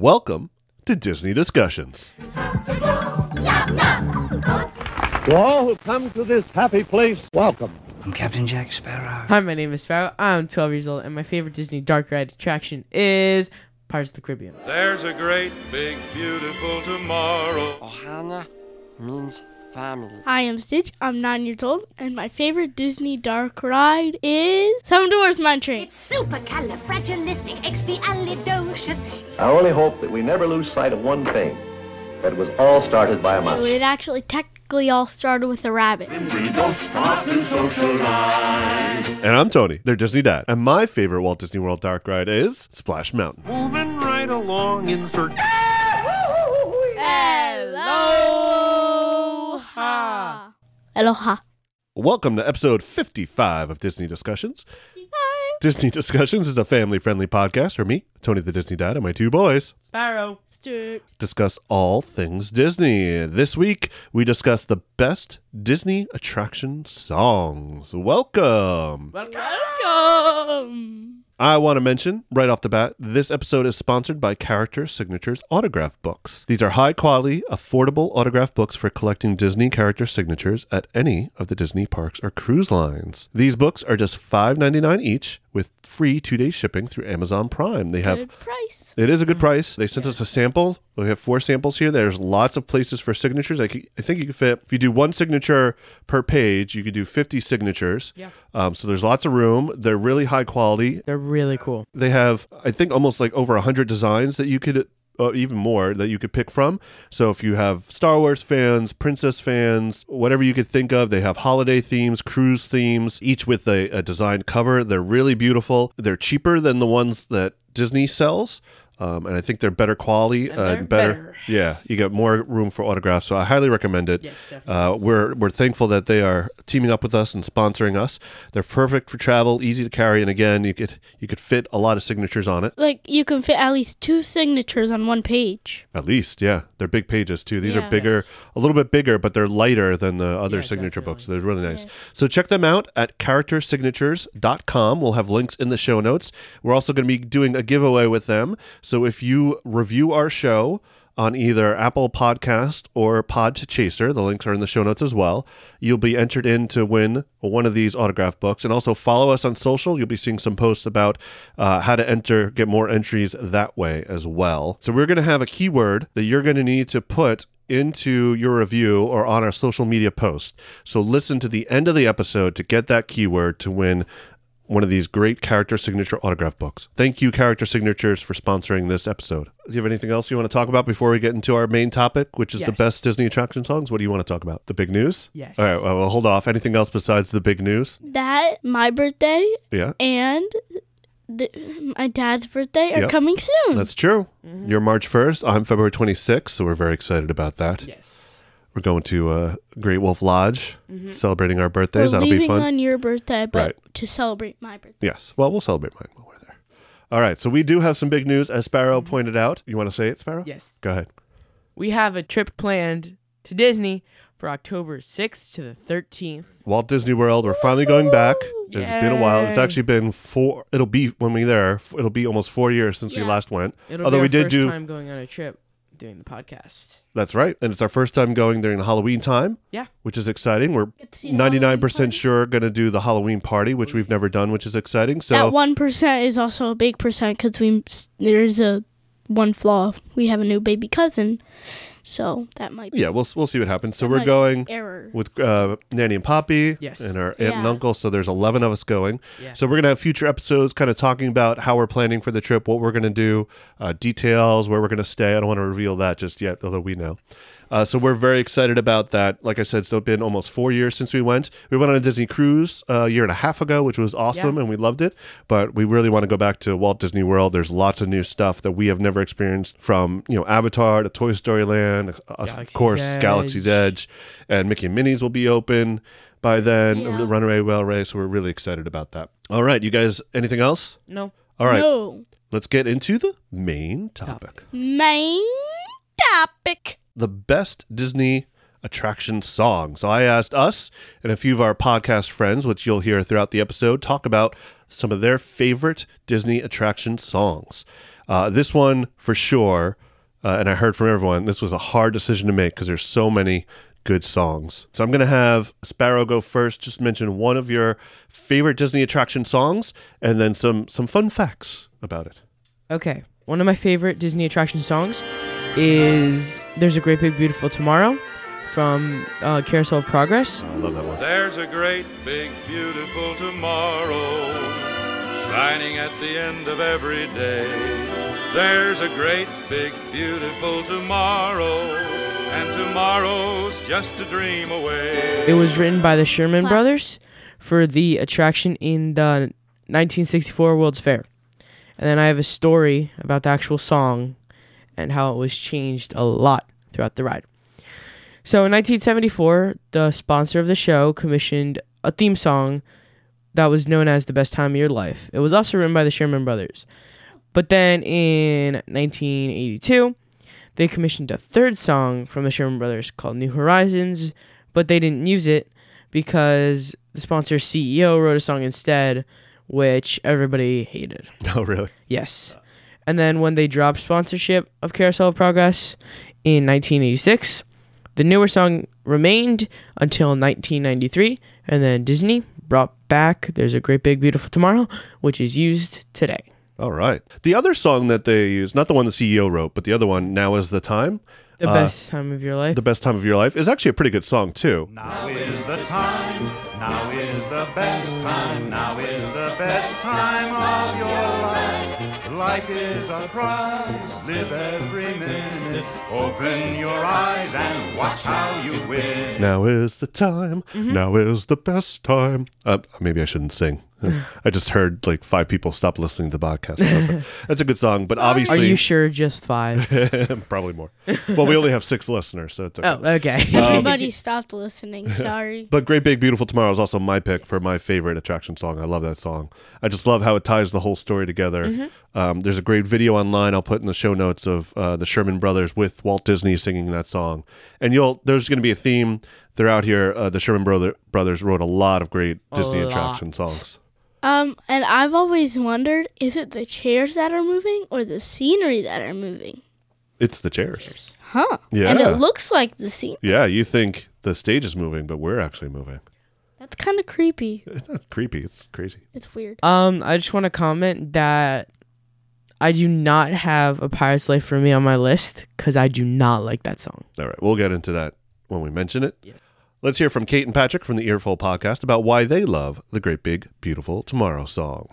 Welcome to Disney Discussions. To all who come to this happy place, welcome. I'm Captain Jack Sparrow. Hi, my name is Sparrow. I'm 12 years old, and my favorite Disney dark ride attraction is Pirates of the Caribbean. There's a great, big, beautiful tomorrow. Ohana means family. Hi, I'm Stitch. I'm nine years old, and my favorite Disney dark ride is Seven Dwarfs Mine Train. It's supercalifragilisticexpialidocious. I only hope that we never lose sight of one thing that it was all started by a mouse. It actually technically all started with a rabbit. And we don't stop to socialize. And I'm Tony, their Disney dad. And my favorite Walt Disney World dark ride is Splash Mountain. Moving right along in search. Aloha. Aloha. Welcome to episode 55 of Disney Discussions. Hi. Disney Discussions is a family friendly podcast where me, Tony the Disney dad, and my two boys Sparrow. Stitch. discuss all things Disney. This week, we discuss the best Disney attraction songs. Welcome. Welcome. I want to mention right off the bat this episode is sponsored by Character Signatures Autograph Books. These are high quality, affordable autograph books for collecting Disney character signatures at any of the Disney parks or cruise lines. These books are just $5.99 each with free two day shipping through Amazon Prime. They have Good price. it is a good mm. price. They sent us a sample. We have four samples here. There's lots of places for signatures. I, I think you can fit, if you do one signature per page, you could do 50 signatures. Yeah. Um, so there's lots of room. They're really high quality. They're really cool. They have, I think, almost like over 100 designs that you could, uh, even more, that you could pick from. So if you have Star Wars fans, Princess fans, whatever you could think of, they have holiday themes, cruise themes, each with a, a designed cover. They're really beautiful. They're cheaper than the ones that Disney sells. Um, and I think they're better quality And uh, and better. better. Yeah, you get more room for autographs. So I highly recommend it. Yes, definitely. Uh, we're we're thankful that they are teaming up with us and sponsoring us. They're perfect for travel, easy to carry, and again, you could you could fit a lot of signatures on it. Like you can fit at least two signatures on one page. At least, yeah, they're big pages too. These are Yeah. bigger, a little bit bigger, but they're lighter than the other Yeah, signature definitely. books. They're really nice. So check them out at charactersignatures.com. We'll have links in the show notes. We're also going to be doing a giveaway with them. So if you review our show on either Apple Podcast or Podchaser, the links are in the show notes as well. You'll be entered in to win one of these autograph books, and also follow us on social. You'll be seeing some posts about uh, how to enter, get more entries that way as well. So we're going to have a keyword that you're going to need to put into your review or on our social media post. So listen to the end of the episode to get that keyword to win one of these great character signature autograph books. Thank you, Character Signatures, for sponsoring this episode. Do you have anything else you want to talk about before we get into our main topic, which is the best Disney attraction songs? What do you want to talk about? The big news? Yes. All right, well, we'll hold off. Anything else besides the big news? That my birthday Yeah, and the, my dad's birthday are Yep. coming soon. that's true. Mm-hmm. You're March 1st. I'm February 26th, so we're very excited about that. Yes. We're going to uh, Great Wolf Lodge, celebrating our birthdays. We're That'll be fun. on your birthday, but Right. to celebrate my birthday. Yes. Well, we'll celebrate mine while we're there. All right. So we do have some big news, as Sparrow pointed out. You want to say it, Sparrow? Yes. Go ahead. We have a trip planned to Disney for October 6th to the 13th. Walt Disney World. We're finally going back. It's been a while. It's actually been four. It'll be when we there. It'll be almost four years since we last went. It'll Although be our we did first do. time going on a trip doing the podcast. That's right, and it's our first time going during the Halloween time. Yeah. Which is exciting. We're Get to see the ninety nine Halloween percent party. sure going to do the Halloween party, which we've never done, which is exciting. So that one percent is also a big percent because we there's a one flaw. We have a new baby cousin, so that might be yeah, we'll we'll see what happens. So that we're going. error. with uh, Nanny and Poppy Yes. and our aunt and uncle. So there's 11 of us going. Yeah. So we're going to have future episodes kind of talking about how we're planning for the trip, what we're going to do, uh, details, where we're going to stay. I don't want to reveal that just yet, although we know. Uh, so we're very excited about that. Like I said, it's been almost four years since we went. We went on a Disney cruise uh, a year and a half ago, which was awesome, Yeah. and we loved it. But we really want to go back to Walt Disney World. There's lots of new stuff that we have never experienced, from you know Avatar to Toy Story Land, uh, of course Edge. Galaxy's Edge, and Mickey and Minnie's will be open by then. Yeah. The Runaway Railway. So we're really excited about that. All right, you guys. Anything else? No. All right, No. let's get into the main topic. Main topic. The best Disney attraction song. So I asked us and a few of our podcast friends, which you'll hear throughout the episode, talk about some of their favorite Disney attraction songs. Uh, this one, for sure, uh, and I heard from everyone, this was a hard decision to make because there's so many good songs. So I'm going to have Sparrow go first. Just mention one of your favorite Disney attraction songs, and then some some fun facts about it. Okay, one of my favorite Disney attraction songs is "There's a Great Big Beautiful Tomorrow" from uh, Carousel of Progress. I love that one. There's a great, big, beautiful tomorrow shining at the end of every day. There's a great, big, beautiful tomorrow, and tomorrow's just a dream away. It was written by the Sherman Wow. Brothers for the attraction in the 1964 World's Fair. And then I have a story about the actual song and how it was changed a lot throughout the ride. So in 1974, the sponsor of the show commissioned a theme song that was known as The Best Time of Your Life. It was also written by the Sherman Brothers. But then in 1982, they commissioned a third song from the Sherman Brothers called New Horizons, but they didn't use it because the sponsor CEO wrote a song instead, which everybody hated. Oh, really? Yes. And then when they dropped sponsorship of Carousel of Progress in 1986, the newer song remained until 1993, and then Disney brought back There's a Great Big Beautiful Tomorrow, which is used today. All right. The other song that they use, not the one the CEO wrote, but the other one, Now is the Time, The Uh, best time of your life. The Best Time of Your Life, is actually a pretty good song, too. Now is the time, now is the best time, now is the best time of your life. Life is a prize, live every minute. Open your eyes and watch how you win. Now is the time. Mm-hmm. Now is the best time. Uh, maybe I shouldn't sing. I just heard like five people stop listening to the podcast. Like, That's a good song, but obviously, Are you sure just five? probably more. Well, we only have six listeners, so it's okay. oh, okay. Everybody stopped listening. Sorry. But Great Big Beautiful Tomorrow is also my pick for my favorite attraction song. I love that song. I just love how it ties the whole story together. Mm-hmm. Um, there's a great video online I'll put in the show notes of uh, the Sherman Brothers with Walt Disney singing that song. And you'll there's going to be a theme throughout here. Uh, the Sherman Brother, Brothers wrote a lot of great A Disney lot. attraction songs. Um, and I've always wondered, is it the chairs that are moving or the scenery that are moving? It's the chairs. Huh. Yeah. And it looks like the scene. Yeah, you think the stage is moving, but we're actually moving. That's kind of creepy. It's not creepy. It's crazy. It's weird. Um, I just want to comment that I do not have a Pirate's Life for me on my list because I do not like that song. All right, we'll get into that when we mention it. Let's hear from Kate and Patrick from the Earful podcast about why they love the Great Big Beautiful Tomorrow song.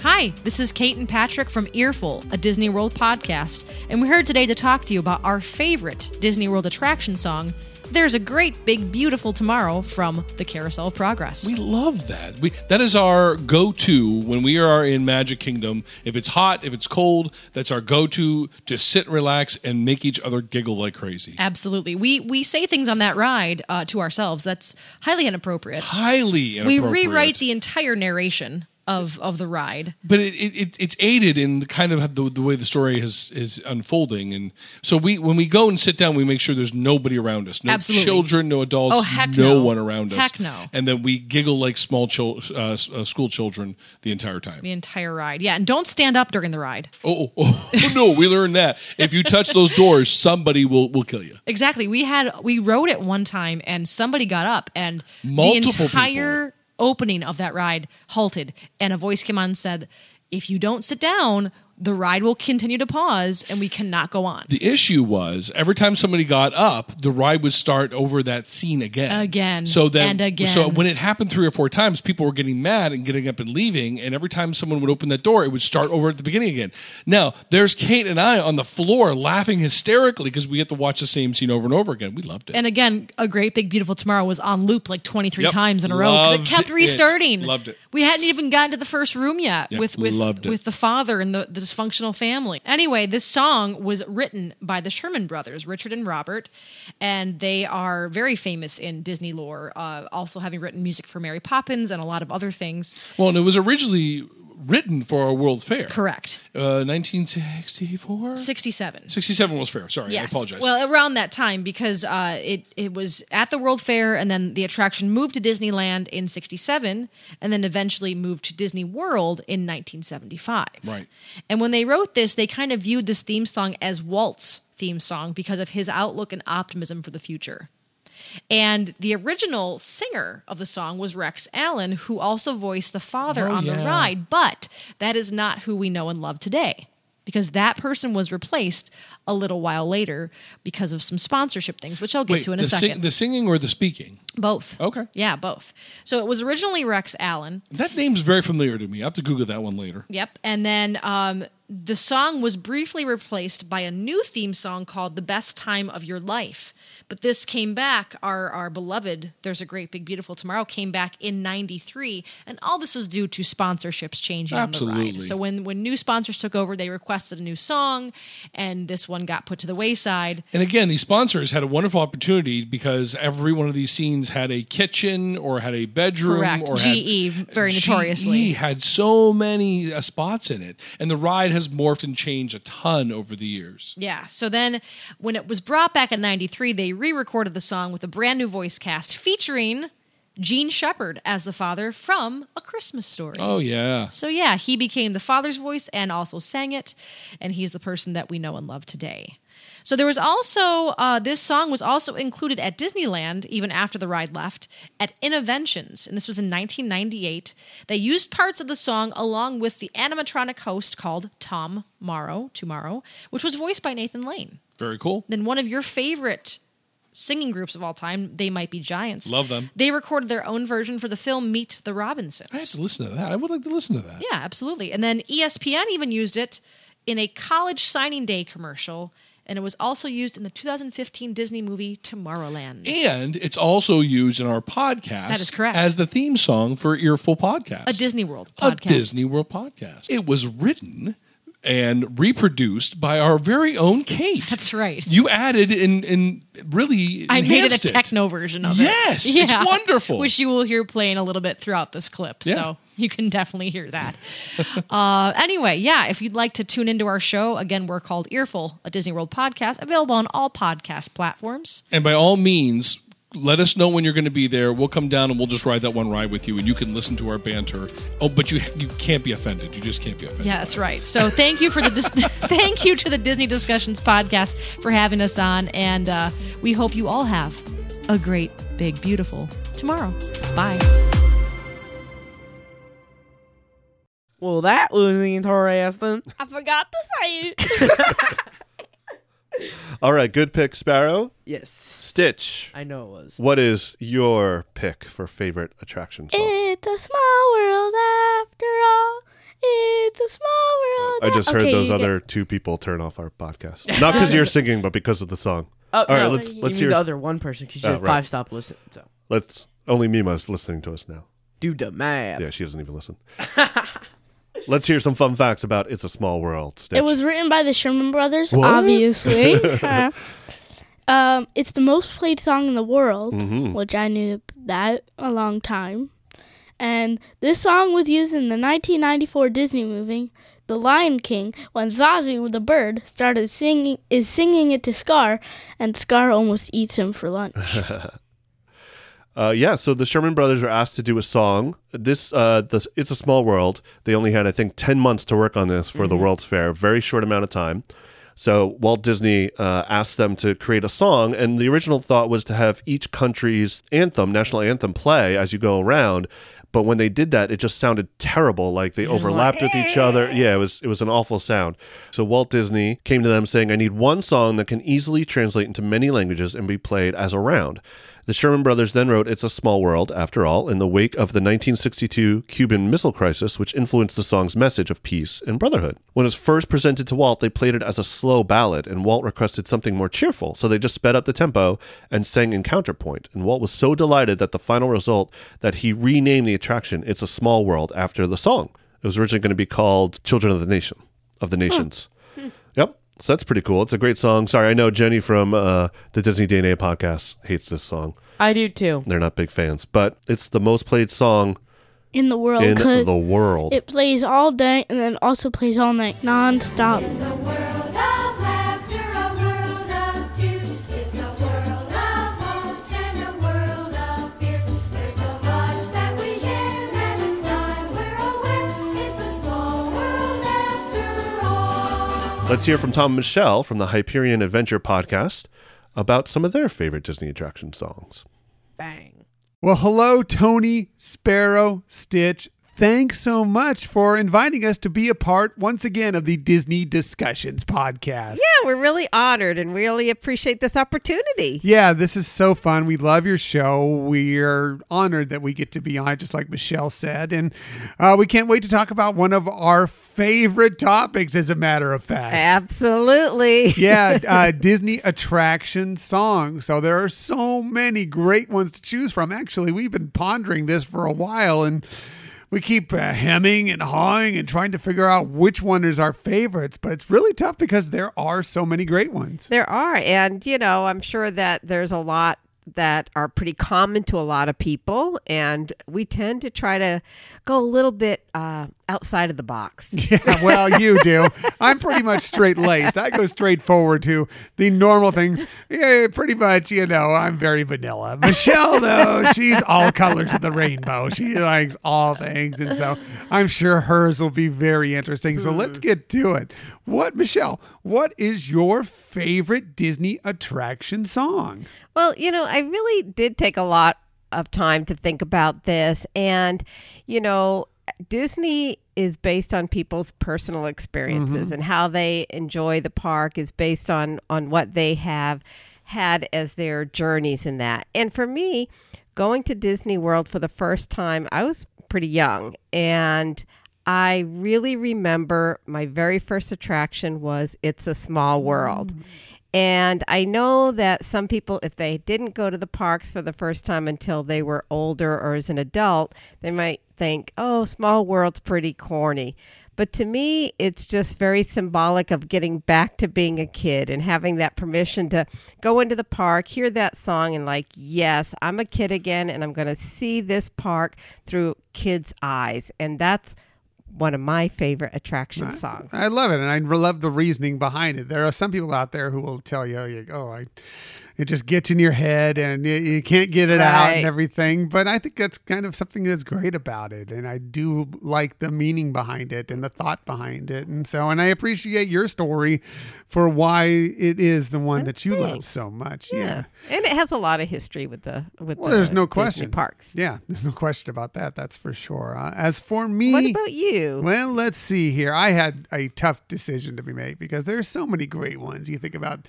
Hi, this is Kate and Patrick from Earful, a Disney World podcast, and we're here today to talk to you about our favorite Disney World attraction song, There's a Great Big Beautiful Tomorrow from the Carousel of Progress. We love that. We that is our go-to when we are in Magic Kingdom. If it's hot, if it's cold, that's our go-to to sit, relax, and make each other giggle like crazy. Absolutely. We we say things on that ride uh, to ourselves that's highly inappropriate. Highly We rewrite the entire narration of of the ride. but it, it, it it's aided in the kind of the, the way the story is is unfolding and so we when we go and sit down we make sure there's nobody around us no Absolutely. children no adults Oh, heck no, no. one around us Heck no. and then we giggle like small chil- uh, uh, school children the entire time The entire ride. Yeah, and don't stand up during the ride. oh, oh, oh no we learned that if you touch those doors somebody will will kill you Exactly. We had we rode it one time and somebody got up and Multiple the entire opening of that ride halted. And a voice came on and said, "If you don't sit down, the ride will continue to pause and we cannot go on." The issue was every time somebody got up, the ride would start over that scene again, Again, So then, and again. so when it happened three or four times, people were getting mad and getting up and leaving. And every time someone would open that door, it would start over at the beginning again. Now there's Kate and I on the floor laughing hysterically because we get to watch the same scene over and over again. We loved it. and again, a great big beautiful tomorrow was on loop like 23 Yep. times in a row because it kept it. restarting. Loved it. We hadn't even gotten to the first room yet Yep, with with with the father and the, the dysfunctional family. Anyway, this song was written by the Sherman brothers, Richard and Robert, and they are very famous in Disney lore. Uh, also having written music for Mary Poppins and a lot of other things. Well, and it was originally written for our World's Fair. Correct. Uh, 1964? 67. 67 World's Fair. Sorry, I apologize. Well, around that time because uh, it it was at the World Fair, and then the attraction moved to Disneyland in '67, and then eventually moved to Disney World in 1975. Right. And when they wrote this, they kind of viewed this theme song as Walt's theme song because of his outlook and optimism for the future. And the original singer of the song was Rex Allen, who also voiced the father Oh, on the ride. But that is not who we know and love today. Because that person was replaced a little while later because of some sponsorship things, which I'll get Wait, to in a the, second. sing- the singing or the speaking? both. Okay. Yeah, both. So it was originally Rex Allen. That name's very familiar to me. I have to Google that one later. Yep. And then um, the song was briefly replaced by a new theme song called The Best Time of Your Life. But this came back, our, our beloved There's a Great Big Beautiful Tomorrow came back in 93. And all this was due to sponsorships changing on the Absolutely. ride. So when, when new sponsors took over, they requested a new song, and this one got put to the wayside. And again, these sponsors had a wonderful opportunity because every one of these scenes had a kitchen or had a bedroom Correct. or GE, had, very notoriously. GE had so many uh, spots in it, and the ride has morphed and changed a ton over the years. Yeah. So then when it was brought back in 93, they re recorded the song with a brand new voice cast featuring Jean Shepherd as the father from A Christmas Story. Oh yeah, So yeah, he became the father's voice and also sang it, and he's the person that we know and love today. So there was also uh, this song was also included at Disneyland even after the ride left at Innoventions, and this was in 1998. They used parts of the song along with the animatronic host called Tom Morrow, Tomorrow, which was voiced by Nathan Lane. very cool. Then one of your favorite singing groups of all time, They Might Be Giants. Love them. They recorded their own version for the film Meet the Robinsons. I have to listen to that. I would like to listen to that. Yeah, absolutely. And then ESPN even used it in a college signing day commercial, and it was also used in the 2015 Disney movie Tomorrowland. And it's also used in our podcast. That is correct. As the theme song for Earful Podcast. A Disney World a. Disney World podcast. It was written and reproduced by our very own Kate. That's right. You added and and really I made it a techno version of it. Yes, it's wonderful. Which you will hear playing a little bit throughout this clip. Yeah. So you can definitely hear that. uh, anyway, yeah, if you'd like to tune into our show, again, we're called Earful, a Disney World podcast, available on all podcast platforms. And by all means, let us know when you're going to be there. We'll come down and we'll just ride that one ride with you, and you can listen to our banter. Oh, but you you can't be offended. You just can't be offended. Yeah, that's right. So thank you for the dis- thank you to the Disney Discussions podcast for having us on, and uh, we hope you all have a great, big, beautiful tomorrow. Bye. Well, that was interesting. I forgot to say it. All right, good pick, Sparrow. Yes, Stitch. I know it was. What is your pick for favorite attraction song? it's a small world after all. It's a small world. I just heard Okay, those you get- other two people turn off our podcast. Not because you're singing, but because of the song. Oh, All right, no, let's you let's mean hear. the other one person because you Oh, said right. five stop listen. So Let's only Mima's listening to us now. do the math. Yeah, she doesn't even listen. let's hear some fun facts about "It's a Small World." Stitch. It was written by the Sherman Brothers, What? obviously. Uh, um, it's the most played song in the world, Mhm. which I knew that a long time. And this song was used in the 1994 Disney movie The Lion King when Zazu the bird started singing is singing it to Scar, and Scar almost eats him for lunch. Uh, yeah, so the Sherman Brothers are asked to do a song. This, uh, the, it's a small world. They only had, I think, ten months to work on this for the World's Fair. Very short amount of time. So Walt Disney uh, asked them to create a song, and the original thought was to have each country's anthem, national anthem, play as you go around. But when they did that, it just sounded terrible. Like they overlapped with each other. Yeah, it was it was an awful sound. So Walt Disney came to them saying, "I need one song that can easily translate into many languages and be played as a round." The Sherman Brothers then wrote It's a Small World, after all, in the wake of the 1962 Cuban Missile Crisis, which influenced the song's message of peace and brotherhood. When it was first presented to Walt, they played it as a slow ballad, and Walt requested something more cheerful, so they just sped up the tempo and sang in counterpoint. And Walt was so delighted at the final result that he renamed the attraction It's a Small World after the song. It was originally going to be called Children of the Nation, of the Nations. Yep. So that's pretty cool. It's a great song. Sorry, I know Jenny from uh, the Disney DNA podcast hates this song. I do too. They're not big fans, but it's the most played song in the world In the world. it plays all day and then also plays all night non-stop. Let's hear from Tom and Michelle from the Hyperion Adventure podcast about some of their favorite Disney attraction songs. Bang. Well, hello, Tony, Sparrow, Stitch. Thanks so much for inviting us to be a part once again of the Disney Discussions podcast. Yeah, we're really honored and really appreciate this opportunity. Yeah, this is so fun. We love your show. We're honored that we get to be on it, just like Michelle said. And uh, we can't wait to talk about one of our favorite topics, as a matter of fact. Absolutely. yeah, uh, Disney attraction songs. So there are so many great ones to choose from. Actually, we've been pondering this for a while and we keep uh, hemming and hawing and trying to figure out which one is our favorites, but it's really tough because there are so many great ones. There are. And, you know, I'm sure that there's a lot that are pretty common to a lot of people. And we tend to try to go a little bit uh, outside of the box. Yeah, well, you do. I'm pretty much straight laced. I go straight forward to the normal things. Yeah, pretty much, you know, I'm very vanilla. Michelle, though, she's all colors of the rainbow. She likes all things. And so I'm sure hers will be very interesting. So let's hmm. get to it. What, Michelle, what is your favorite Disney attraction song? Well, you know, I really did take a lot of time to think about this. And, you know, Disney is based on people's personal experiences Mhm. and how they enjoy the park is based on on what they have had as their journeys in that. And for me, going to Disney World for the first time, I was pretty young and I really remember my very first attraction was It's a Small World. And I know that some people, if they didn't go to the parks for the first time until they were older or as an adult, they might think, oh, Small World's pretty corny. But to me, it's just very symbolic of getting back to being a kid and having that permission to go into the park, hear that song, and like, yes, I'm a kid again, and I'm going to see this park through kids' eyes. And that's one of my favorite attraction songs. I love it, and I love the reasoning behind it. There are some people out there who will tell you, you "Oh, I." It just gets in your head and you, you can't get it out and everything. But I think that's kind of something that's great about it. And I do like the meaning behind it and the thought behind it. And so, and I appreciate your story for why it is the one that you love so much. Yeah. and it has a lot of history with the with Well, the there's no Disney question. parks. Yeah, there's no question about that. That's for sure. Uh, as for me, What about you? Well, let's see here. I had a tough decision to be made because there's so many great ones. You think about,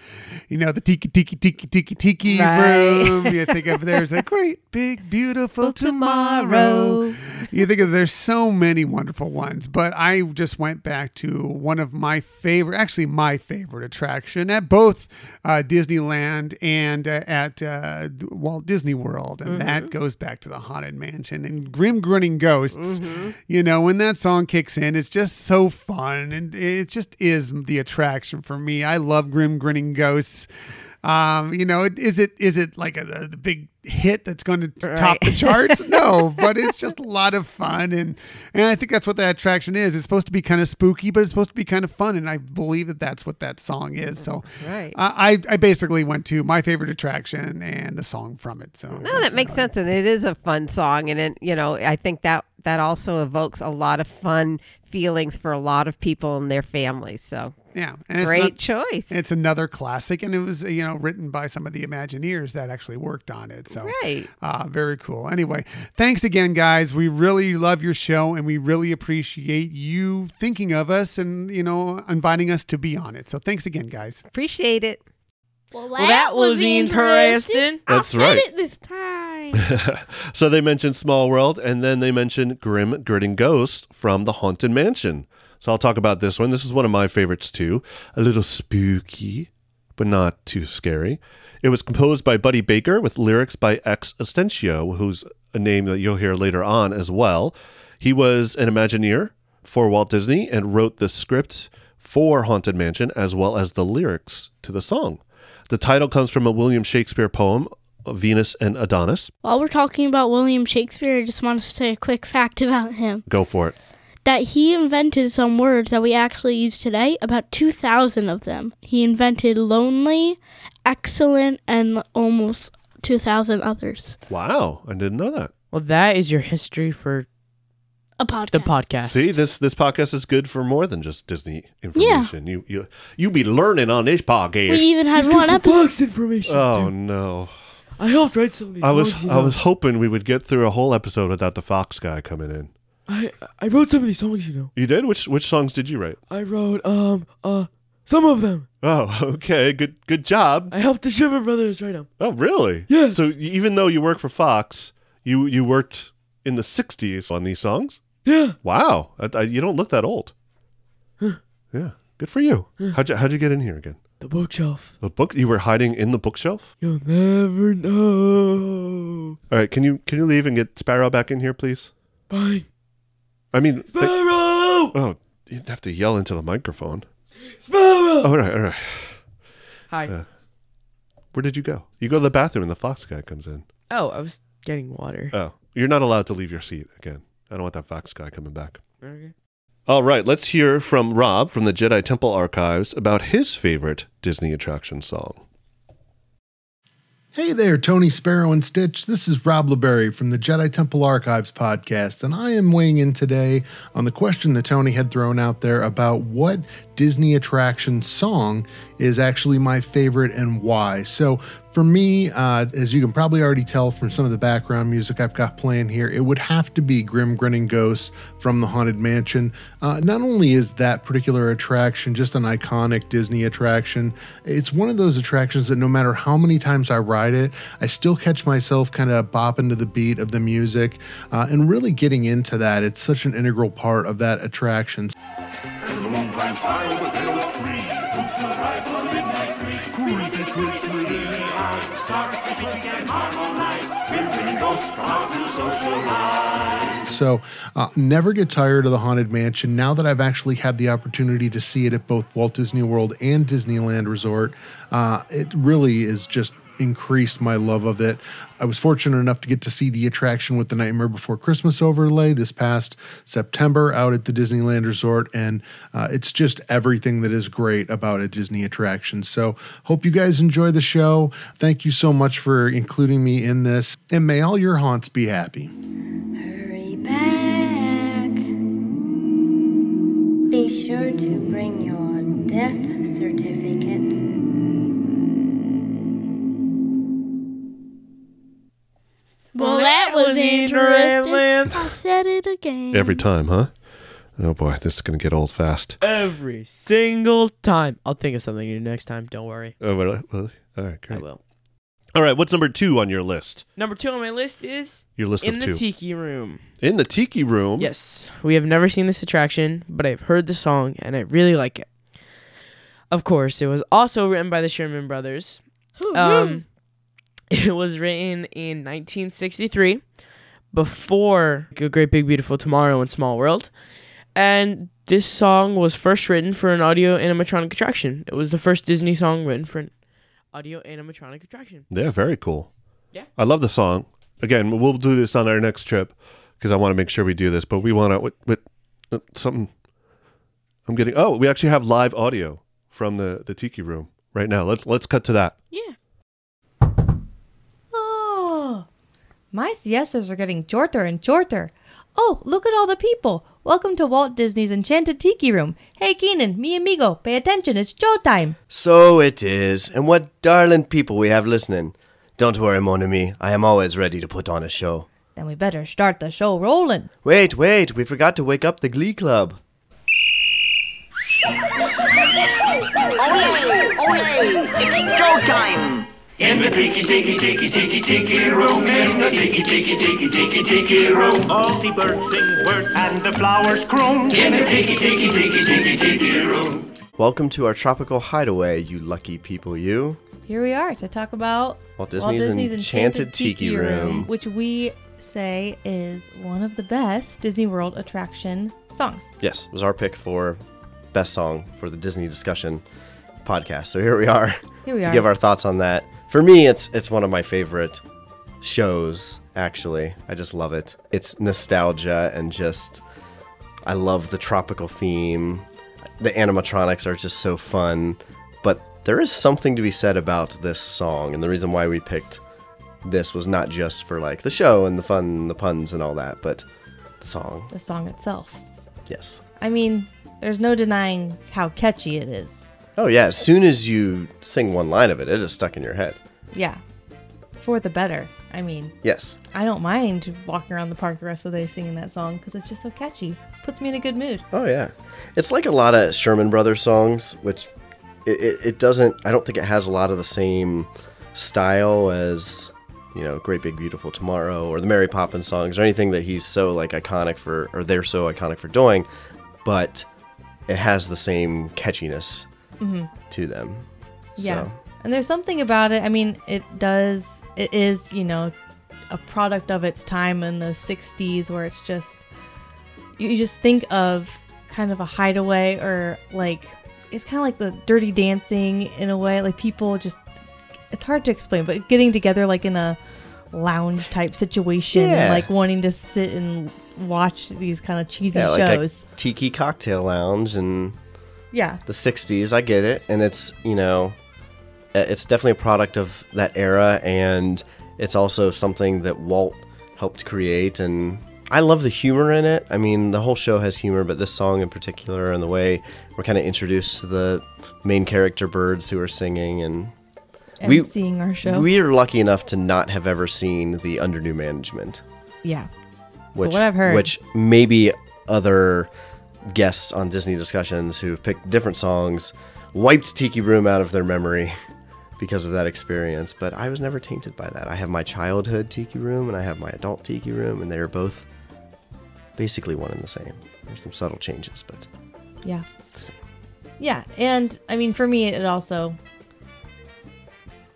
you know, the tiki tiki tiki tiki tiki Right. room. You think of there's a great big beautiful tomorrow. You think of there's so many wonderful ones, but I just went back to one of my favorite, actually my favorite attraction at both uh, Disneyland and uh, at uh, Walt Disney World, and that goes back to the Haunted Mansion and Grim Grinning Ghosts. You know, when that song kicks in, it's just so fun, and it just is the attraction for me. I love Grim Grinning Ghosts. Um, you know, is it is it like a, the big hit that's going to top the charts? No, but it's just a lot of fun, and and I think that's what that attraction is. It's supposed to be kind of spooky, but it's supposed to be kind of fun, and I believe that that's what that song is. So, Right. I I I basically went to my favorite attraction and the song from it. So No, that makes sense, and it is a fun song, and it, you know, I think that that also evokes a lot of fun feelings for a lot of people and their families. So Yeah, and it's great not- choice. It's another classic, and it was you know written by some of the Imagineers that actually worked on it. So Right. uh, very cool. Anyway, thanks again, guys. We really love your show, and we really appreciate you thinking of us and you know inviting us to be on it. So thanks again, guys. Appreciate it. Well, Well, that was interesting. I That's said right. it this time. so they mentioned Small World, and then they mentioned Grim Grinning Ghost from the Haunted Mansion. So I'll talk about this one. This is one of my favorites too. A little spooky, but not too scary. It was composed by Buddy Baker with lyrics by X Atencio, who's a name that you'll hear later on as well. He was an Imagineer for Walt Disney and wrote the script for Haunted Mansion as well as the lyrics to the song. The title comes from a William Shakespeare poem Venus and Adonis. While we're talking about William Shakespeare, I just want to say a quick fact about him. Go for it. That he invented some words that we actually use today, about 2,000 of them. He invented lonely, excellent, and almost 2,000 others. Wow, I didn't know that. Well, that is your history for A podcast. the podcast. See, this this podcast is good for more than just Disney information. You you you be learning on this podcast. We even had one episode. Fox information. oh too. no. I helped write some of these. I was I know. was hoping we would get through a whole episode without the Fox guy coming in. I I wrote some of these songs, you know. You did? Which which songs did you write? I wrote um uh some of them. Oh, okay. Good good job. I helped the Sherman Brothers write them. Oh, really? Yes. So even though you work for Fox, you you worked in the 60s on these songs? Yeah. Wow. I, I, you don't look that old. Yeah. Good for you. How'd you how'd you get in here again? The bookshelf. The book you were hiding in the bookshelf? You'll never know. All right, can you can you leave and get Sparrow back in here, please? Fine. I mean, Sparrow! oh, you didn't have to yell into the microphone. Sparrow! All right, all right. Hi. Uh, where did you go? You go to the bathroom and the fox guy comes in. oh, I was getting water. Oh, you're not allowed to leave your seat again. I don't want that fox guy coming back. Okay. All right, let's hear from Rob from the Jedi Temple Archives about his favorite Disney attraction song. Hey there, Tony Sparrow and Stitch. This is Rob LeBerry from the Jedi Temple Archives podcast, and I am weighing in today on the question that Tony had thrown out there about what Disney attraction song is actually my favorite and why. So, for me, uh, as you can probably already tell from some of the background music I've got playing here, it would have to be Grim Grinning Ghosts from the Haunted Mansion. Uh, not only is that particular attraction just an iconic Disney attraction, it's one of those attractions that no matter how many times I ride it, I still catch myself kind of bopping to the beat of the music uh, and really getting into that. It's such an integral part of that attraction. So, uh, never get tired of the Haunted Mansion. Now that I've actually had the opportunity to see it at both Walt Disney World and Disneyland Resort, uh, it really is just increased my love of it. I was fortunate enough to get to see the attraction with the Nightmare Before Christmas overlay this past September out at the Disneyland Resort, and uh, it's just everything that is great about a Disney attraction. So, hope you guys enjoy the show. Thank you so much for including me in this, and may all your haunts be happy. Hurry back. Be sure to bring your death certificate. Well, that was interesting. I said it again. Every time, huh? Oh boy, this is going to get old fast. Every single time. I'll think of something new next time. Don't worry. Oh, really? Really? All right, I great. will. All right, what's number two on your list? Number two on my list is Your list in of the two. Tiki Room. In the Tiki Room. Yes, we have never seen this attraction, but I've heard the song and I really like it. Of course, it was also written by the Sherman Brothers. Um, it was written in 1963, before A Great Big Beautiful Tomorrow and Small World, and this song was first written for an audio animatronic attraction. It was the first Disney song written for an audio animatronic attraction. Yeah, very cool. Yeah. I love the song. Again, we'll do this on our next trip because I want to make sure we do this. But we want to with, with uh, something. I'm getting. Oh, we actually have live audio from the the Tiki Room right now. Let's let's cut to that. Oh, my siestas are getting shorter and shorter. Oh, look at all the people. Welcome to Walt Disney's Enchanted Tiki Room. Hey, Keenan, mi amigo, pay attention, it's show time. So it is, and what darling people we have listening. Don't worry, mon ami, I am always ready to put on a show. Then we better start the show rolling. Wait, wait, we forgot to wake up the Glee Club. Ole! Ole! It's showtime! In the tiki tiki tiki tiki tiki room, in the tiki tiki tiki tiki tiki room, all the birds sing words and the flowers croon. In the tiki tiki tiki tiki tiki room. Welcome to our tropical hideaway, you lucky people, you. Here we are to talk about Walt Disney's Enchanted Tiki Room. which we say is one of the best Disney World attraction songs. Yes, was our pick for best song for the Disney discussion podcast. So here we are Here we to are. give our thoughts on that. For me, it's it's one of my favorite shows. Actually, I just love it. It's nostalgia and just I love the tropical theme. The animatronics are just so fun, but there is something to be said about this song, and the reason why we picked this was not just for like the show and the fun, and the puns and all that, but the song. The song itself. Yes. I mean, there's no denying how catchy it is. Oh yeah, as soon as you sing one line of it, it is stuck in your head. Yeah. For the better. I mean, Yes. I don't mind walking around the park the rest of the day singing that song because it's just so catchy. Puts me in a good mood. Oh yeah, it's like a lot of Sherman Brothers songs, which it, it, it doesn't. I don't think it has a lot of the same style as you know, Great Big Beautiful Tomorrow or the Mary Poppins songs or anything that he's so like iconic for, or they're so iconic for doing, but it has the same catchiness Mhm. to them. Yeah. So, And there's something about it. I mean, it does, it is, you know, a product of its time in the 60s where it's just, you just think of kind of a hideaway or like, it's kind of like the dirty dancing in a way. Like people just, it's hard to explain, but getting together like in a lounge type situation and Yeah. like wanting to sit and watch these kind of cheesy yeah, like shows. tiki cocktail lounge and Yeah. the 60s i get it and it's you know uh, it's definitely a product of that era and it's also something that walt helped create and i love the humor in it i mean the whole show has humor but this song in particular and the way we're kind of introduced to the main character birds who are singing and we, seeing our show. we are lucky enough to not have ever seen the under new management yeah. which what I've heard. which maybe other guests on Disney discussions who picked different songs wiped Tiki Room out of their memory because of that experience. But I was never tainted by that. I have my childhood Tiki Room and I have my adult Tiki Room, and they are both basically one and the same. There's some subtle changes, but Yeah. Yeah, and I mean, for me, it also,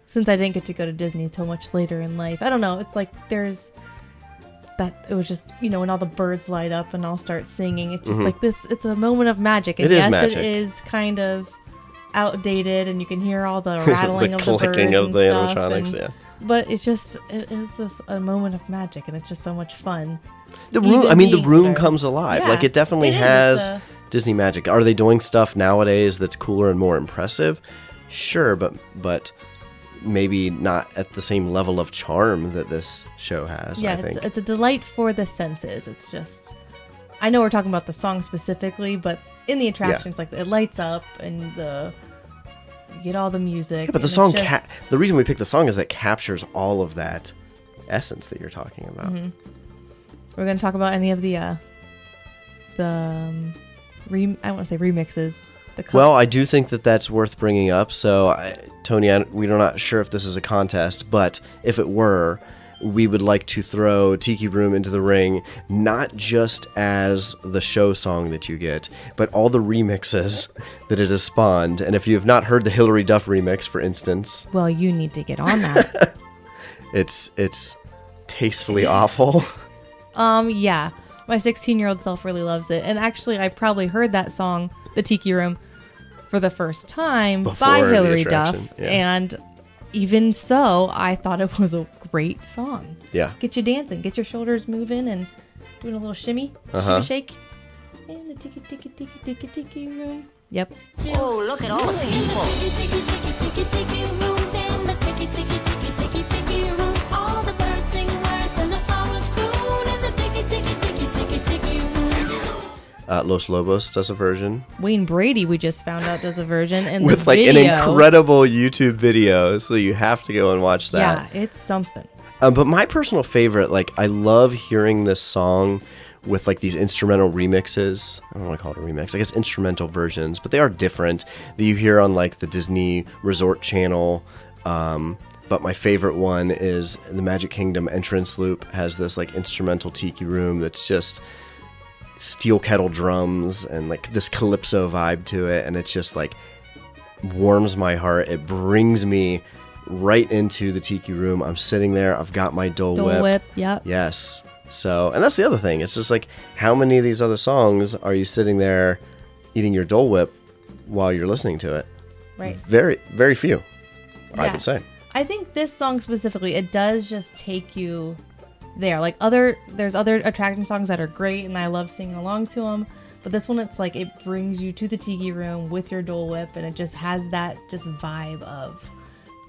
since I didn't get to go to Disney until much later in life, I don't know. It's like there's that it was just you know when all the birds light up and all start singing. It's just Mhm. like this. It's a moment of magic. And It is yes, magic. it is kind of outdated, and you can hear all the The rattling of the birds of and the stuff, animatronics, and- yeah. But it's just it is this a moment of magic, and it's just so much fun. The room, Even I mean, the room there. comes alive. Yeah, like it definitely it has a- Disney magic. Are they doing stuff nowadays that's cooler and more impressive? Sure, but but maybe not at the same level of charm that this show has. yeah, I it's, it's a delight for the senses. It's just, I know we're talking about the song specifically, but in the attractions, like it lights up and the you get all the music. Yeah, but the song, just- ca- the reason we picked the song is that it captures all of that essence that you're talking about. Mhm. We're gonna talk about any of the uh, the um, re- I want to say remixes. Well, I do think that that's worth bringing up. So, I, Tony, I, we're not sure if this is a contest, but if it were, we would like to throw Tiki Room into the ring, not just as the show song that you get, but all the remixes that it has spawned. And if you have not heard the Hilary Duff remix, for instance, well, you need to get on that. it's it's tastefully awful. Um, yeah. My 16 year old self really loves it. And actually, I probably heard that song, The Tiki Room, for the first time by Before the Hilary Duff. yeah. And even so, I thought it was a great song. Yeah. Get you dancing, get your shoulders moving, and doing a little shimmy, Uh-huh. shimmy shake. In the tiki tiki tiki tiki tiki room. Yep. Oh, look at all the people. Uh, Los Lobos does a version Wayne Brady, we just found out, does a version. And with like an incredible YouTube video, so you have to go and watch that. Yeah, it's something. Um, but my personal favorite, like, I love hearing this song with like these instrumental remixes. I don't want to call it a remix. I guess instrumental versions, but they are different that you hear on like the Disney Resort channel. Um, but my favorite one is the Magic Kingdom entrance loop has this like instrumental tiki room that's just steel kettle drums and like this calypso vibe to it, and it's just like warms my heart. It brings me right into the tiki room. I'm sitting there. I've got my Dole, Dole Whip. Whip, yep. Yes. So, and that's the other thing. It's just like how many of these other songs are you sitting there eating your Dole Whip while you're listening to it? Right. Very, very few. I would say. I think this song specifically, it does just take you there. Like other, there's other attraction songs that are great, and I love singing along to them. But this one, it's like it brings you to the tiki room with your Dole Whip, and it just has that just vibe of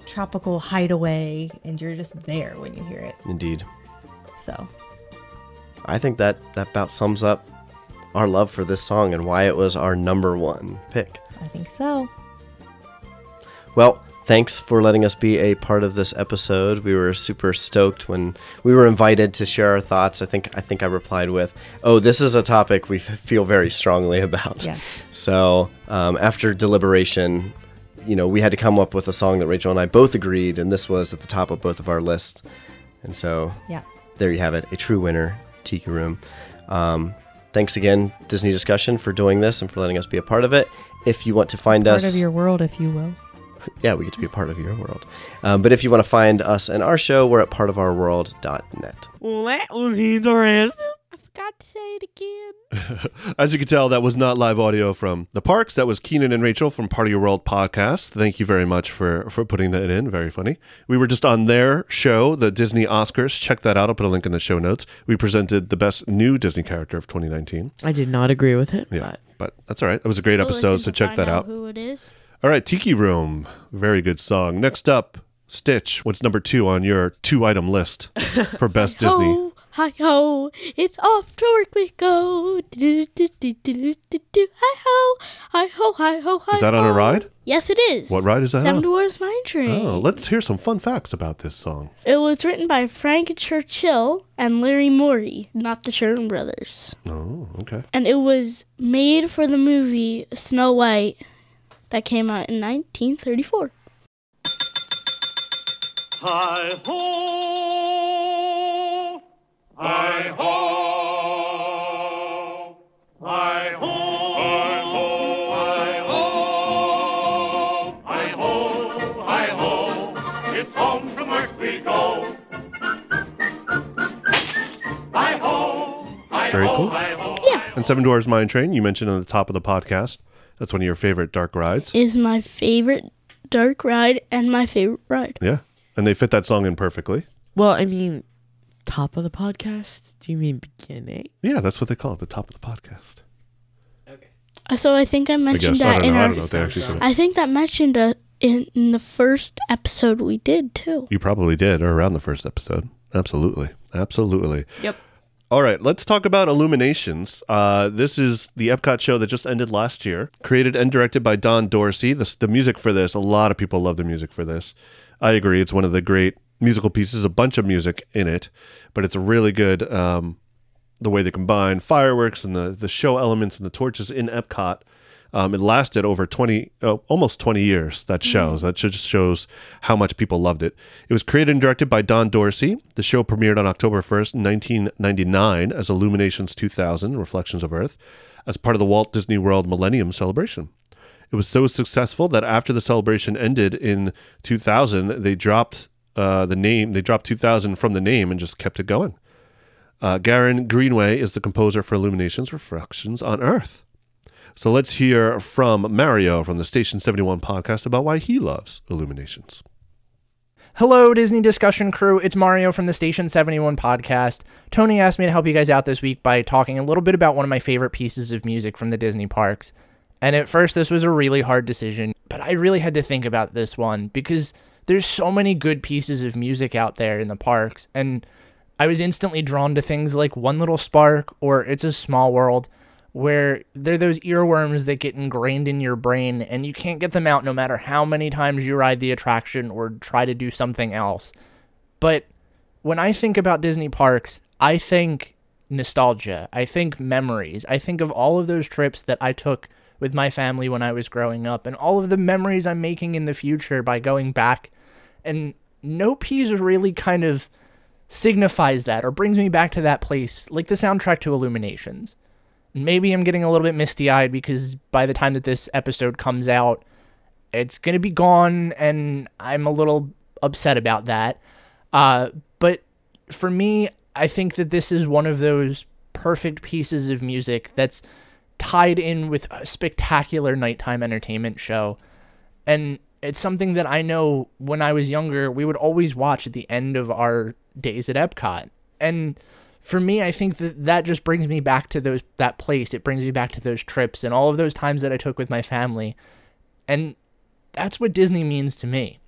tropical hideaway, and you're just there when you hear it. Indeed. So I think that that about sums up our love for this song and why it was our number one pick. I think so. Well, thanks for letting us be a part of this episode. We were super stoked when we were invited to share our thoughts. I think I think I replied with, "Oh, this is a topic we feel very strongly about." Yes. So um, after deliberation, you know, we had to come up with a song that Rachel and I both agreed, and this was at the top of both of our lists. And so, Yeah. there you have it, a true winner, Tiki Room. Um, thanks again, Disney Discussion, for doing this and for letting us be a part of it. If you want to find Part us, of your world, if you will. Yeah, we get to be a part of your world. Um, but if you want to find us and our show, we're at partofourworld.net. Well, that was interesting. I Got to say it again. As you can tell, that was not live audio from the parks. That was Keenan and Rachel from Part of Your World podcast. Thank you very much for for putting that in. Very funny. We were just on their show, the Disney Oscars. Check that out. I'll put a link in the show notes. We presented the best new Disney character of 2019. I did not agree with it. Yeah, but that's all right. It was a great We'll episode, listen so to check find that out out. Who it is? All right, Tiki Room. Very good song. Next up, Stitch. What's number two on your two item list for best Disney? Ho, hi ho, it's off to work we go. Do, do, do, do, do, do, do. Hi ho, hi ho, hi ho, hi Is that on a ride? Yes, it is. What ride is that Seven on? Dwarfs Mine Train. Oh, let's hear some fun facts about this song. It was written by Frank Churchill and Larry Morey, not the Sherman brothers. Oh, okay. And it was made for the movie Snow White that came out in 1934. Hi ho, hi ho, hi ho, hi ho, hi ho, hi ho. It's home from work we go. Hi ho, hi Very ho, cool. hi ho. Yeah. And Seven Dwarfs Mine Train, you mentioned on the top of the podcast. That's one of your favorite dark rides. Is my favorite dark ride and my favorite ride. Yeah. And they fit that song in perfectly. Well, I mean, top of the podcast? Do you mean beginning? Yeah, that's what they call it, the top of the podcast. Okay. So I think I mentioned. I that don't in know. I our. don't know if they actually said it. I think that mentioned uh, in, in the first episode we did too. You probably did, or around the first episode. Absolutely. Absolutely. Yep. All right, let's talk about Illuminations. Uh, this is the Epcot show that just ended last year, created and directed by Don Dorsey. The, the music for this, a lot of people love the music for this. I agree. It's one of the great musical pieces, a bunch of music in it, but it's really good. Um, the way they combine fireworks and the, the show elements and the torches in Epcot. Um, it lasted over 20, oh, almost 20 years, that shows. That just shows how much people loved it. It was created and directed by Don Dorsey. The show premiered on October 1st, 1999, as Illuminations 2000 Reflections of Earth, as part of the Walt Disney World Millennium Celebration. It was so successful that after the celebration ended in 2000, they dropped uh, the name, they dropped 2000 from the name and just kept it going. Uh, Gavin Greenaway is the composer for Illuminations Reflections on Earth. So let's hear from Mario from the Station 71 podcast about why he loves Illuminations. Hello, Disney discussion crew. It's Mario from the Station 71 podcast. Tony asked me to help you guys out this week by talking a little bit about one of my favorite pieces of music from the Disney parks. And at first, this was a really hard decision, but I really had to think about this one because there's so many good pieces of music out there in the parks. And I was instantly drawn to things like One Little Spark or It's a Small World, where they're those earworms that get ingrained in your brain and you can't get them out no matter how many times you ride the attraction or try to do something else. But when I think about Disney parks, I think nostalgia. I think memories. I think of all of those trips that I took with my family when I was growing up and all of the memories I'm making in the future by going back. And no piece really kind of signifies that or brings me back to that place, like the soundtrack to Illuminations. Maybe I'm getting a little bit misty eyed because by the time that this episode comes out, it's going to be gone, and I'm a little upset about that. Uh, but for me, I think that this is one of those perfect pieces of music that's tied in with a spectacular nighttime entertainment show. And it's something that I know when I was younger, we would always watch at the end of our days at Epcot. And for me, I think that that just brings me back to those that place. It brings me back to those trips and all of those times that I took with my family. And that's what Disney means to me.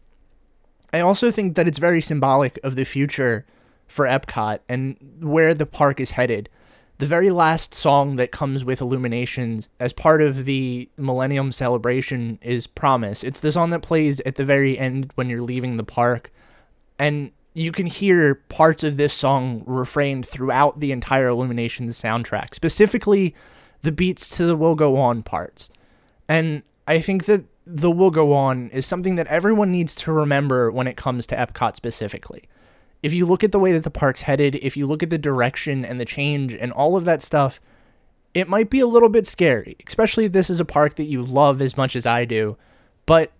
I also think that it's very symbolic of the future for Epcot and where the park is headed. The very last song that comes with Illuminations as part of the Millennium celebration is Promise. It's the song that plays at the very end when you're leaving the park. And you can hear parts of this song refrained throughout the entire Illuminations soundtrack, specifically the beats to the Will Go On parts. And I think that the Will Go On is something that everyone needs to remember when it comes to Epcot specifically if you look at the way that the park's headed, if you look at the direction and the change and all of that stuff, it might be a little bit scary, especially if this is a park that you love as much as I do. But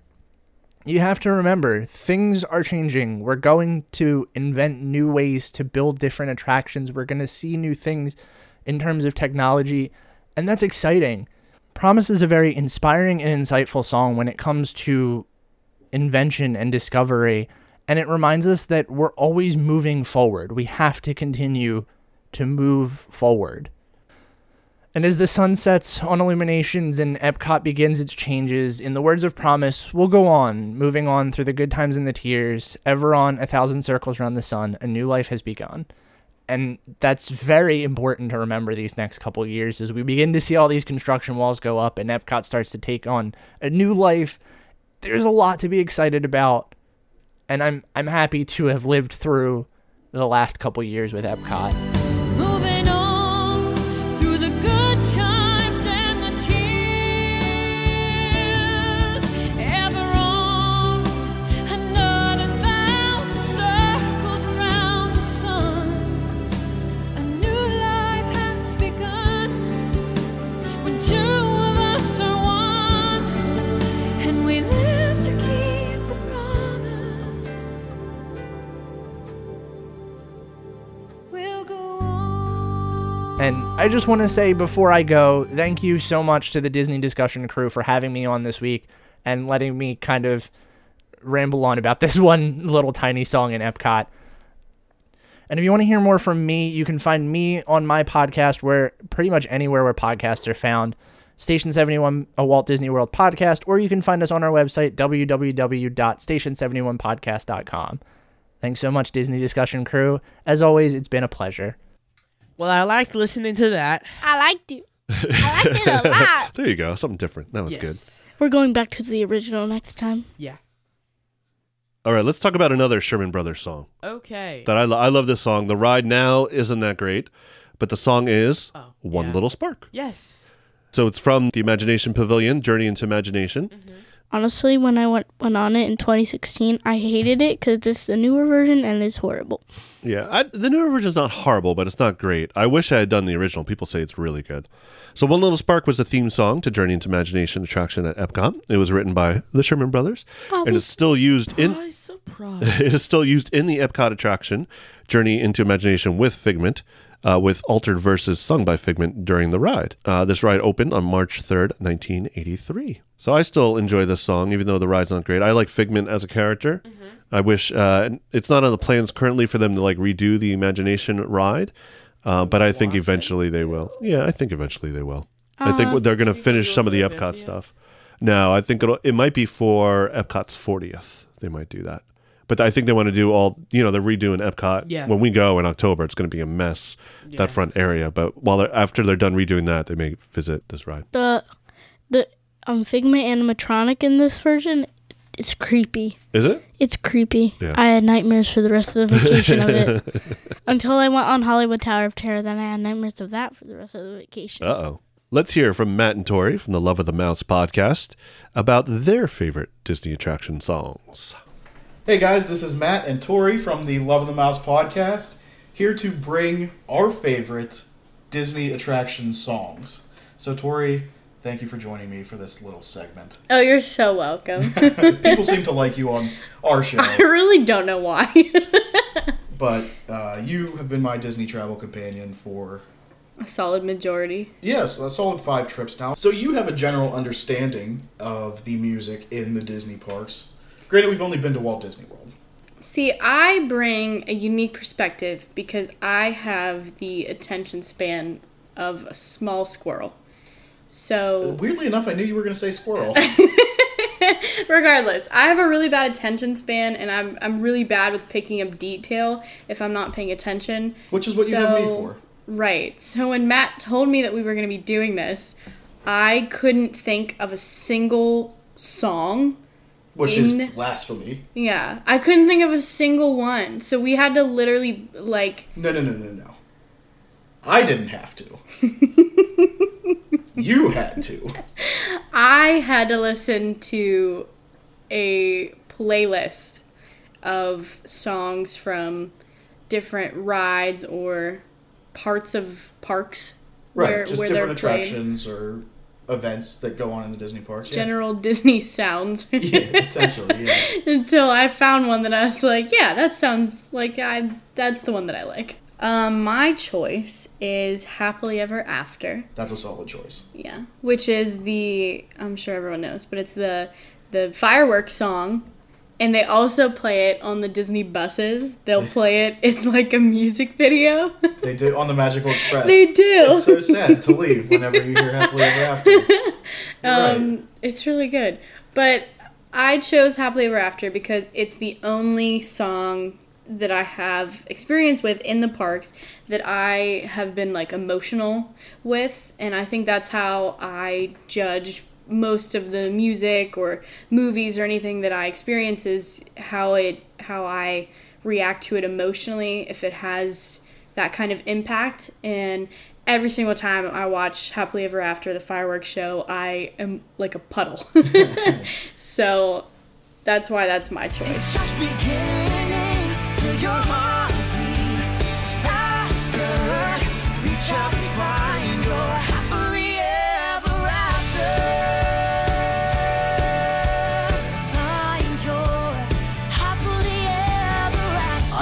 you have to remember, things are changing. We're going to invent new ways to build different attractions. We're going to see new things in terms of technology, and that's exciting. Promise is a very inspiring and insightful song when it comes to invention and discovery and it reminds us that we're always moving forward. We have to continue to move forward. And as the sun sets on Illuminations and Epcot begins its changes, in the words of promise, we'll go on, moving on through the good times and the tears, ever on a thousand circles around the sun, a new life has begun. And that's very important to remember these next couple years as we begin to see all these construction walls go up and Epcot starts to take on a new life. There's a lot to be excited about and I'm I'm happy to have lived through the last couple years with Epcot. The And I just want to say before I go, thank you so much to the Disney discussion crew for having me on this week and letting me kind of ramble on about this one little tiny song in Epcot. And if you want to hear more from me, you can find me on my podcast where pretty much anywhere where podcasts are found. Station 71, a Walt Disney World podcast, or you can find us on our website, www.station71podcast.com. Thanks so much, Disney Discussion crew. As always, it's been a pleasure. Well, I liked listening to that. I liked it. I liked it a lot. There you go. Something different. That was good. We're going back to the original next time. Yeah. All right, let's talk about another Sherman Brothers song. Okay. That I, lo- I love this song. The ride now isn't that great, but the song is oh, One Little Spark. Yes. So it's from the Imagination Pavilion, Journey into Imagination. Mm-hmm. Honestly, when I went went on it in 2016, I hated it because it's the newer version and it's horrible. Yeah, I, the newer version is not horrible, but it's not great. I wish I had done the original. People say it's really good. So, One Little Spark was the theme song to Journey into Imagination attraction at Epcot. It was written by the Sherman Brothers, oh, and it's still used in. it is still used in the Epcot attraction, Journey into Imagination with Figment, uh, with altered verses sung by Figment during the ride. Uh, this ride opened on March third, nineteen eighty-three. So I still enjoy this song, even though the ride's not great. I like Figment as a character. I wish uh, it's not on the plans currently for them to like redo the Imagination ride, uh, but I think eventually they will. Yeah, I think eventually they will. I Uh, think they're going to finish some of the Epcot stuff. No, I think it'll, it might be for Epcot's 40th. They might do that. But I think they want to do all, you know, they're redoing Epcot. Yeah. When we go in October, it's going to be a mess, Yeah. that front area. But while they're, after they're done redoing that, they may visit this ride. The the um Figment animatronic in this version, it's creepy. Is it? It's creepy. Yeah. I had nightmares for the rest of the vacation of it. Until I went on Hollywood Tower of Terror, then I had nightmares of that for the rest of the vacation. Uh oh. Let's hear from Matt and Tori from the Love of the Mouse podcast about their favorite Disney attraction songs. Hey guys, this is Matt and Tori from the Love of the Mouse podcast, here to bring our favorite Disney attraction songs. So, Tori, thank you for joining me for this little segment. Oh, you're so welcome. People seem to like you on our show, I really don't know why. but uh, you have been my Disney travel companion for A solid majority. Yes, a solid five trips now. So you have a general understanding of the music in the Disney parks. Granted, we've only been to Walt Disney World. See, I bring a unique perspective because I have the attention span of a small squirrel. So, Weirdly enough, I knew you were going to say squirrel. regardless, I have a really bad attention span and I'm I'm really bad with picking up detail if I'm not paying attention. Which is what you have me for. Right. So when Matt told me that we were going to be doing this, I couldn't think of a single song Which in- is blasphemy. Yeah, I couldn't think of a single one. So we had to literally like No, no, no, no, no. I didn't have to. you had to. I had to listen to a playlist of songs from different rides or parts of parks Right, where, just where different they're played. attractions or events that go on in the Disney parks. Yeah. General Disney sounds. Yeah, essentially, yeah. Until I found one that I was like, yeah, that sounds like I. That's the one that I like. Um, my choice is Happily Ever After. That's a solid choice. Yeah, which is the I'm sure everyone knows, but it's the the fireworks song, and they also play it on the Disney buses. They'll play it in like a music video. They do on the Magical Express. They do. It's so sad to leave whenever you hear Happily Ever After. Um, It's really good, but I chose Happily Ever After because it's the only song that I have experience with in the parks that I have been like emotional with, and I think that's how I judge most of the music or movies or anything that I experience is how it how I react to it emotionally if it has that kind of impact. And every single time I watch Happily Ever After the fireworks show I am like a puddle. So that's why that's my choice. Just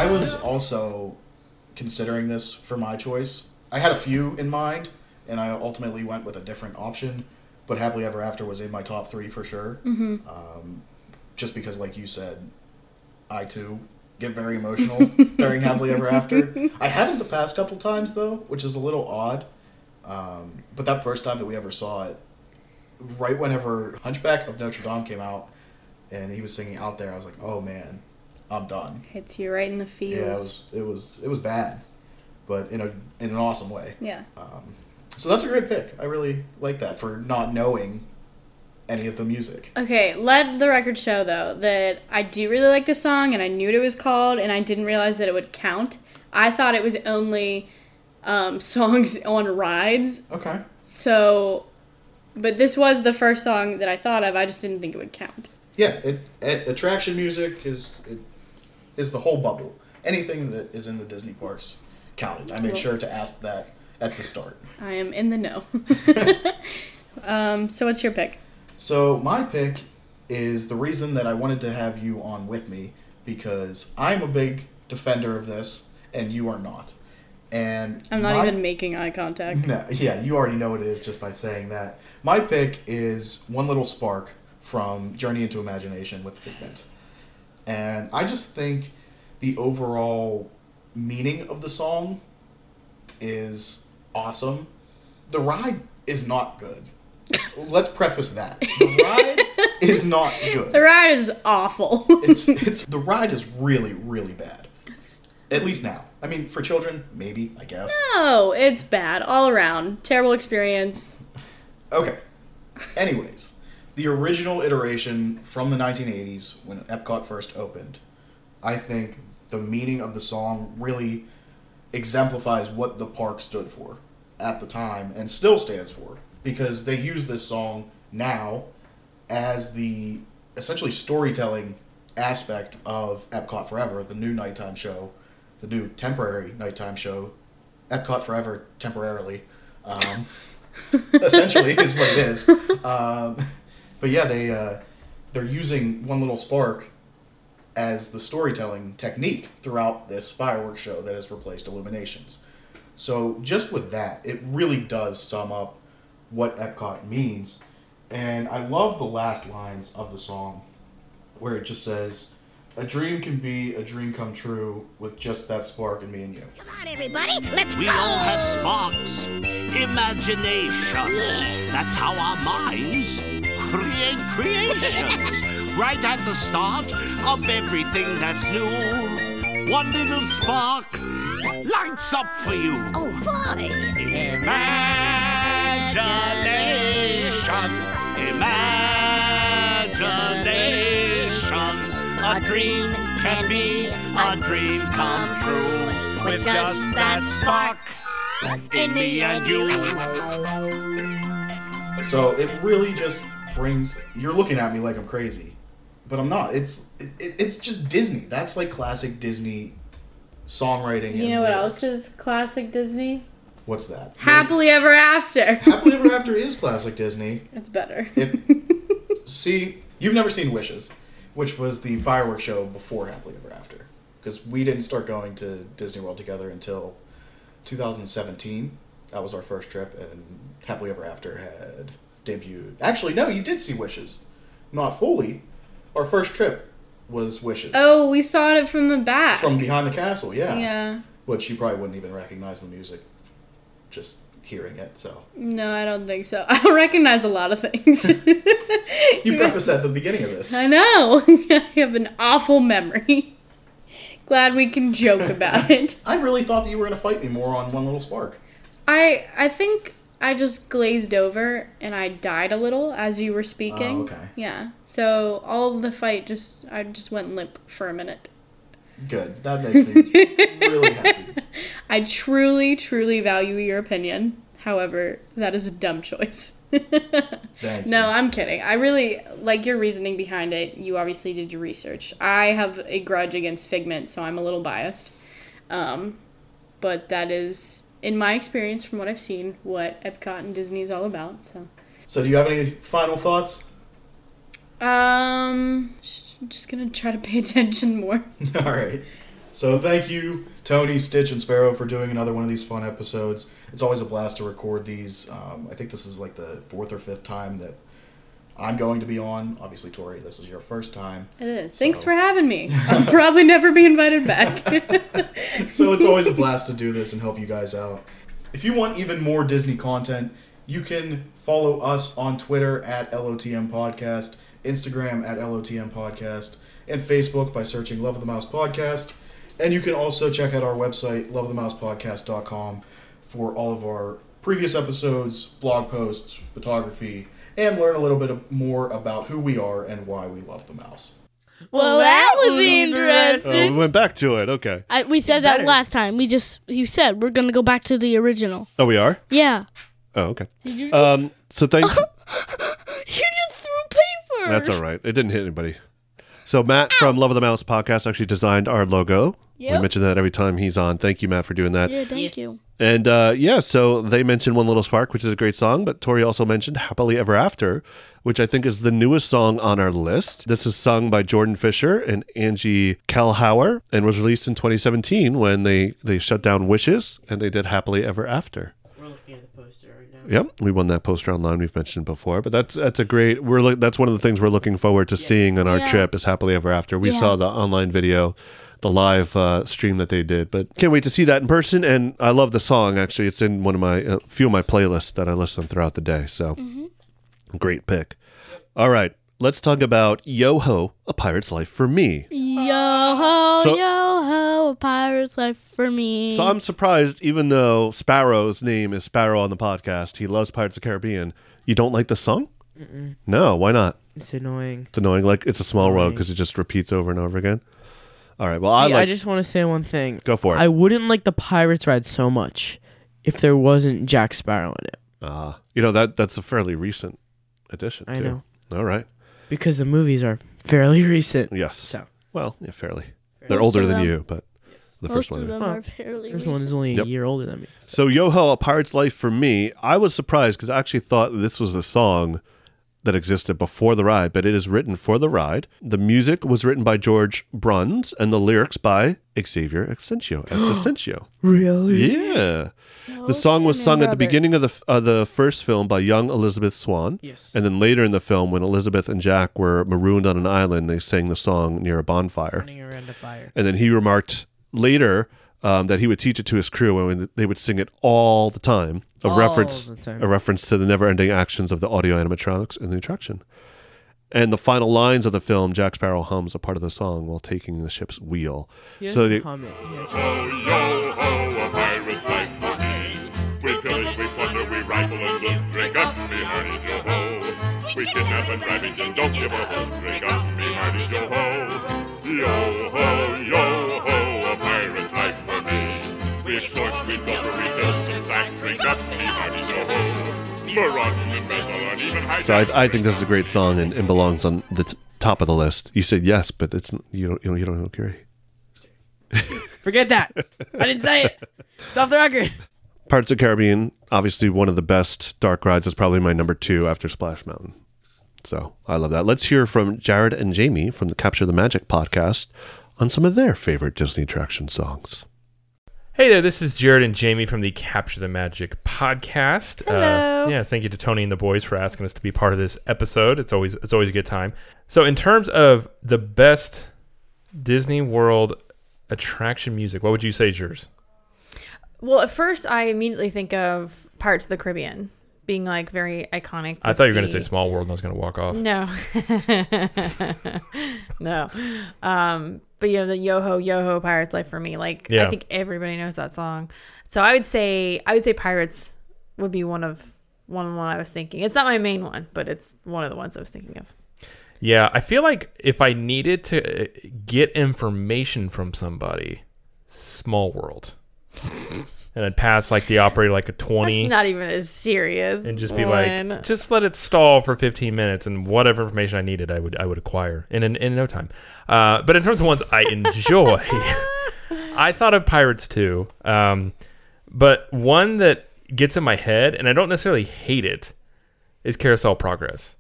I was also considering this for my choice. I had a few in mind, and I ultimately went with a different option. But Happily Ever After was in my top three for sure. Mhm. Um, just because, like you said, I too get very emotional during Happily Ever After. I haven't the past couple times though, which is a little odd. Um, but that first time that we ever saw it, right whenever Hunchback of Notre Dame came out, and he was singing out there, I was like, oh man, I'm done. hits you right in the feels Yeah, it was it was it was bad, but in a in an awesome way. Yeah. Um, so that's a great pick. I really like that for not knowing any of the music. Okay, let the record show though that I do really like the song and I knew what it was called and I didn't realize that it would count. I thought it was only um, songs on rides. Okay. So, but this was the first song that I thought of. I just didn't think it would count. Yeah, it, it attraction music is it, is the whole bubble. Anything that is in the Disney parks counted. I made sure to ask that at the start. I am in the know. um, so what's your pick? So my pick is the reason that I wanted to have you on with me because I'm a big defender of this and you are not. And I'm not my- even making eye contact. No, yeah, you already know what it is just by saying that. My pick is One Little Spark from Journey into Imagination with Figment. And I just think the overall meaning of the song is awesome. The ride is not good. Let's preface that. The ride is not good. The ride is awful. It's it's the ride is really really bad. At least now. I mean, for children, maybe I guess. no, it's bad all around. Terrible experience. Okay. Anyways, the original iteration from the 1980s when Epcot first opened, I think the meaning of the song really exemplifies what the park stood for at the time and still stands for because they use this song now as the essentially storytelling aspect of Epcot Forever, the new nighttime show, the new temporary nighttime show, Epcot Forever temporarily. Um, essentially is what it is. Um, but yeah, they uh, they're using one little spark as the storytelling technique throughout this fireworks show that has replaced Illuminations. So just with that, it really does sum up what Epcot means. And I love the last lines of the song where it just says, A dream can be a dream come true with just that spark in me and you. Come on, everybody, let's We go. all have sparks, imagination. That's how our minds create creations. right at the start of everything that's new, one little spark lights up for you. Oh boy! Imagination, imagination. A dream can be a dream come true with just that spark in me and you. So it really just brings. You're looking at me like I'm crazy, but I'm not. It's it, it- it's just Disney. That's like classic Disney songwriting. You know what lyrics. else is classic Disney? What's that? Happily Ever After. Happily Ever After is classic Disney. It's better. See, you've never seen Wishes, which was the fireworks show before Happily Ever After, because we didn't start going to Disney World together until 2017. That was our first trip, and Happily Ever After had debuted. Actually, no, you did see Wishes, not fully. Our first trip was Wishes Oh, we saw it from the back. from behind the castle. Yeah, Yeah. Which you probably wouldn't even recognize the music, just hearing it. So No, I don't think so. I don't recognize a lot of things. you prefaced that at the beginning of this. I know. I have an awful memory. Glad we can joke about it. I really thought that you were going to fight me more on One Little Spark. I I think I just glazed over and I died a little as you were speaking. Oh, okay. Yeah. So all the fight just I just went limp for a minute. Good. That makes me really happy. I truly, truly value your opinion. However, that is a dumb choice. No, I'm kidding. I really like your reasoning behind it. You obviously did your research. I have a grudge against Figment, so I'm a little biased. Um, but that is, in my experience, from what I've seen, what Epcot and Disney is all about. So, So, do you have any final thoughts? um, just, just gonna try to pay attention more. All right. So, thank you, Tony, Stitch, and Sparrow, for doing another one of these fun episodes. It's always a blast to record these. Um, I think this is like the fourth or fifth time that I'm going to be on. Obviously, Tori, this is your first time. It is. Thanks for having me. I'll probably never be invited back. so it's always a blast to do this and help you guys out. If you want even more Disney content, you can follow us on Twitter at LOTM Podcast, Instagram at LOTM Podcast, and Facebook by searching Love of the Mouse Podcast. And you can also check out our website, loveofthemousepodcast.com, for all of our previous episodes, blog posts, photography, and learn a little bit more about who we are and why we love the mouse. Well, that was interesting. Oh, we went back to it. Okay. I, we said that last time. We just you said we're gonna go back to the original. Oh, we are. Yeah. Oh, okay. Did you Um. So thanks. You just threw paper. That's all right. It didn't hit anybody. So Matt from Love of the Mouse podcast actually designed our logo. We Yep. mention that every time he's on. Thank you, Matt, for doing that. Yeah, thank you. And uh, yeah, so they mentioned One Little Spark, which is a great song, but Tori also mentioned Happily Ever After, which I think is the newest song on our list. This is sung by Jordan Fisher and Angie Keilhauer and was released in 2017 when they, they shut down Wishes and they did Happily Ever After. We're looking at the poster right now. Yep, we won that poster online. We've mentioned before, but that's that's a great. We're look, that's one of the things we're looking forward to seeing on our Yeah. trip is happily ever after. We Yeah. saw the online video, the live uh, stream that they did, but can't wait to see that in person. And I love the song. Actually, it's in one of my a few of my playlists that I listen throughout the day. So, great pick. All right, let's talk about Yo Ho: A Pirate's Life for Me. Yo ho, So- yo ho, a pirate's life for me. So I'm surprised, even though Sparrow's name is Sparrow on the podcast, he loves Pirates of the Caribbean. You don't like the song? Mm-mm. No, why not? It's annoying. It's annoying. Like it's a small road Annoying. because it just repeats over and over again. All right. Well, I See, like. I just want to say one thing. Go for it. I wouldn't like the Pirates ride so much if there wasn't Jack Sparrow in it. Ah, you know that that's a fairly recent addition. I too. know. All right. Because the movies are fairly recent. Yes. So Well, yeah, fairly. They're older than them- you, but the Most first of one. them are fairly First one is recent. only a Yep. year older than me. So Yo Ho, A Pirate's Life for me, I was surprised because I actually thought this was a song that existed before the ride, but it is written for the ride. The music was written by George Bruns and the lyrics by Xavier Extensio. Existentio. Really? Yeah. The song was sung at the beginning of the uh, the first film by young Elizabeth Swann. Yes. And then later in the film, when Elizabeth and Jack were marooned on an island, they sang the song near a bonfire. Running around a fire. And then he remarked later um, that he would teach it to his crew, and they would sing it all the time. A All reference, the time. a reference to the never-ending actions of the audio animatronics in the attraction. And the final lines of the film, Jack Sparrow hums a part of the song while taking the ship's wheel. He so doesn't they, hum it. He actually- Yo ho, a pirate's life for me. We pillage, we plunder, we rifle and loot. Drink up, me hearties, yo ho. We kidnap and ravage and don't give a hoot. Drink up, me hearties, yo ho. Yo ho, yo me hearties, yo ho. Maraud and embezzle and even hijack. so I, I think this is a great song and, and belongs on the t- top of the list. You said yes, but it's you don't you know you don't agree. Forget that. I didn't say it. It's off the record. Pirates of the Caribbean, obviously one of the best dark rides. is probably my number two after Splash Mountain. So I love that. Let's hear from Jared and Jamie from the Capture the Magic podcast on some of their favorite Disney attraction songs. Hey there, this is Jared and Jamie from the Capture the Magic podcast. Hello. Uh, yeah, thank you to Tony and the boys for asking us to be part of this episode. It's always it's always a good time. So, in terms of the best Disney World attraction music, what would you say is yours? Well, at first, I immediately think of Parts of the Caribbean being like very iconic. I thought you were going to say Small World, and I was going to walk off. No, no. Um, but yeah, the Yo Ho Yo Ho Pirates Life for me, like Yeah. I think everybody knows that song. So I would say I would say Pirates would be one of one one I was thinking. It's not my main one, but it's one of the ones I was thinking of. Yeah, I feel like if I needed to uh, get information from somebody, Small World, and I'd pass like the operator like a twenty. Not even as serious. and just be one. like, just let it stall for 15 minutes, and whatever information I needed, I would I would acquire in in, in no time. Uh, but in terms of ones I enjoy, I thought of Pirates too. Um, but one that gets in my head, and I don't necessarily hate it, is Carousel Progress.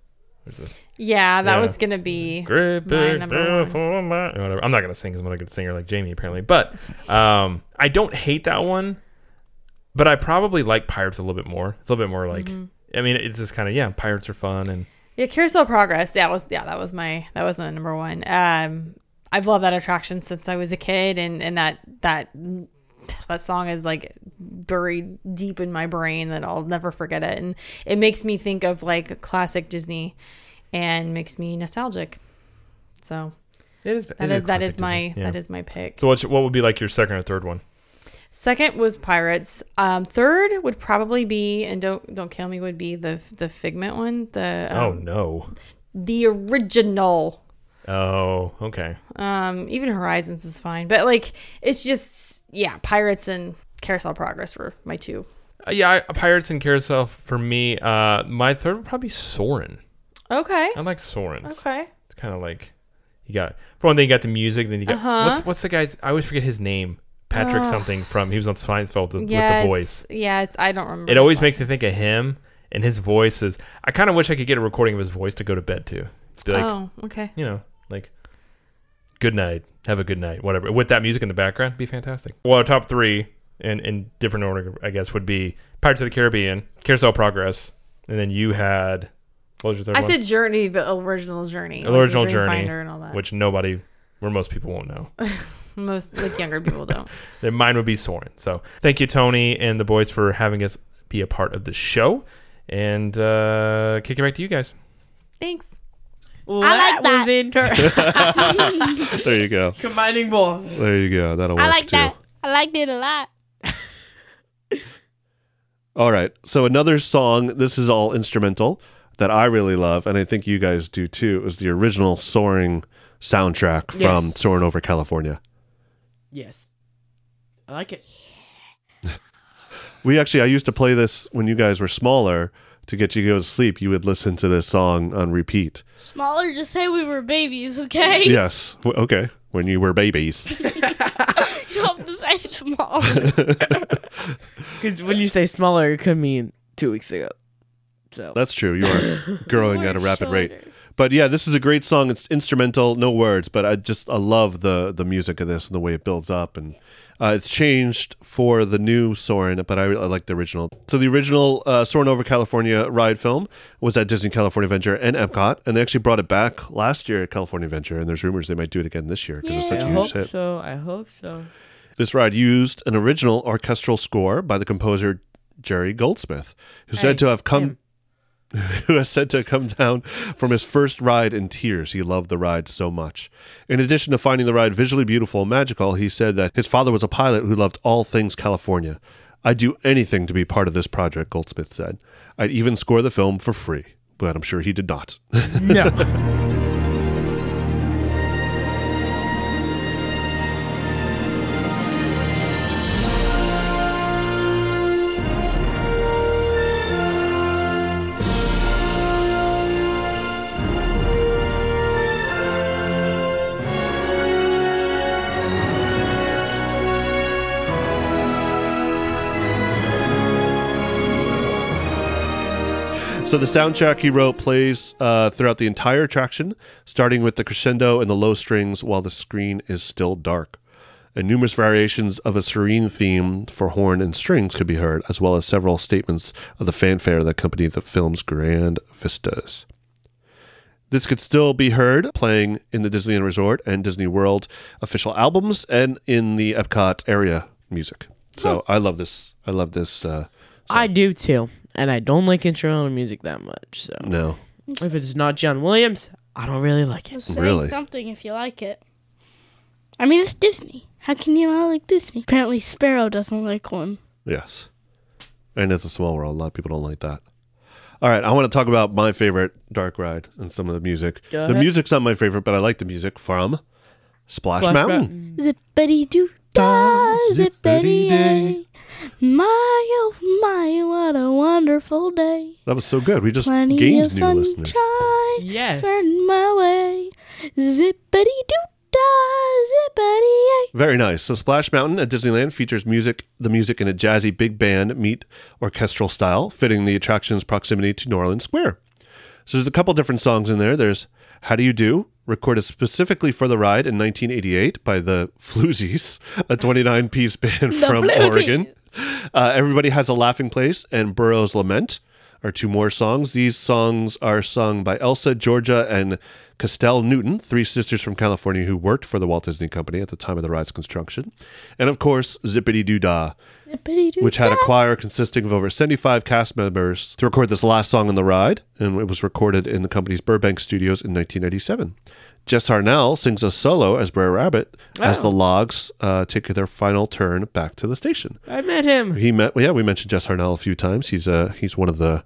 Yeah, that Yeah. was gonna be Great my number one. ma- whatever. I'm not gonna sing because I'm not a good singer like Jamie apparently, but um, I don't hate that one. But I probably like Pirates a little bit more. It's a little bit more like. Mhm. I mean, it's just kind of yeah. Pirates are fun and Yeah, Carousel Progress. That was yeah, that was my that was my number one. Um, I've loved that attraction since I was a kid, and and that that that song is like buried deep in my brain that I'll never forget it, and it makes me think of like classic Disney, and makes me nostalgic. So It is- that it is, is that is my yeah. that is my pick. So what's, what would be like your second or third one? Second was Pirates. Um, third would probably be, and don't don't kill me, would be the the Figment one. The oh um, no. the original. Oh okay. Um, even Horizons was fine, but like it's just yeah, Pirates and Carousel Progress were my two. Uh, yeah, I, Pirates and Carousel for me. Uh, my third would probably be Soarin'. Okay. I like Soarin's. Okay. It's kind of like you got for one thing, you got the music. Then you got Uh-huh. what's what's the guy's? I always forget his name. Patrick Ugh. something from he was on Seinfeld with, with the voice. Yes, I don't remember. It always makes me think of him and his voice is. I kind of wish I could get a recording of his voice to go to bed to. Be like, Oh, okay. You know, like, good night, have a good night, whatever. With that music in the background, be fantastic. Well, our top three in in different order, I guess, would be Pirates of the Caribbean, Carousel Progress, and then you had what was your third I one? said Journey, but original Journey, original Dream journey, Finder and all that. which nobody, where most people won't know. Most like younger people don't. Then mine would be Soarin'. So thank you, Tony and the boys, for having us be a part of the show. And uh, kick it back to you guys. Thanks. I like that. Was there you go. Combining both. There you go. That'll work I like too. that. I liked it a lot. All right. So another song. This is all instrumental that I really love, and I think you guys do too. It was the original "Soaring" soundtrack from Yes. "Soaring Over California." Yes. I like it. We actually, I used to play this when you guys were smaller to get you to go to sleep. You would listen to this song on repeat. Smaller, just say we were babies, okay? Yes. W- Okay. When you were babies. you don't have to say smaller. Because when you say smaller, it could mean two weeks ago. So That's true. You are growing at a rapid rate. But yeah, this is a great song. It's instrumental, no words, but I just I love the the music of this and the way it builds up and uh, it's changed for the new Soarin', but I, I like the original. So the original uh, Soarin' over California ride film was at Disney California Adventure and Epcot, and they actually brought it back last year at California Adventure, and there's rumors they might do it again this year because it's such a I huge hope hit. so. I hope so. This ride used an original orchestral score by the composer Jerry Goldsmith, who's said to have come who has said to come down from his first ride in tears. He loved the ride so much. In addition to finding the ride visually beautiful and magical, he said that his father was a pilot who loved all things California. I'd do anything to be part of this project, Goldsmith said. I'd even score the film for free, but I'm sure he did not. No. So the soundtrack he wrote plays uh, throughout the entire attraction, starting with the crescendo and the low strings while the screen is still dark. And numerous variations of a serene theme for horn and strings could be heard, as well as several statements of the fanfare that accompany the film's grand vistas. This could still be heard playing in the Disneyland Resort and Disney World official albums and in the Epcot area music. So I love this. I love this. Uh, I do too, and I don't like instrumental music that much. So no. if it's not John Williams, I don't really like it. Say something if you like it. I mean, it's Disney. How can you not like Disney? Apparently, Sparrow doesn't like one. Yes. And it's a small world. A lot of people don't like that. All right, I want to talk about my favorite dark ride and some of the music. Go the ahead. music's not my favorite, but I like the music from Splash, Splash Mountain. Zippity doo da, zippity day. My oh my, what a wonderful day. That was so good. We just Plenty gained of new sunshine listeners. Yes. burning my way. Zippity doo da, zippity Very nice. So Splash Mountain at Disneyland features music, the music in a jazzy big band meet orchestral style, fitting the attraction's proximity to New Orleans Square. So there's a couple different songs in there. There's How Do You Do, recorded specifically for the ride in 1988 by the Floozies, a 29 piece band The from Floozies. Oregon. Uh, Everybody Has a Laughing Place and Burrow's Lament are two more songs. These songs are sung by Elsa, Georgia, and Castell Newton, three sisters from California who worked for the Walt Disney Company at the time of the ride's construction. And of course, Zippity Doo Dah, which had a choir consisting of over 75 cast members to record this last song on the ride, and it was recorded in the company's Burbank studios in 1997. Jess Harnell sings a solo as Brer Rabbit as Oh. the logs uh, take their final turn back to the station. I met him. He met, well, yeah, we mentioned Jess Harnell a few times. He's uh, he's one of the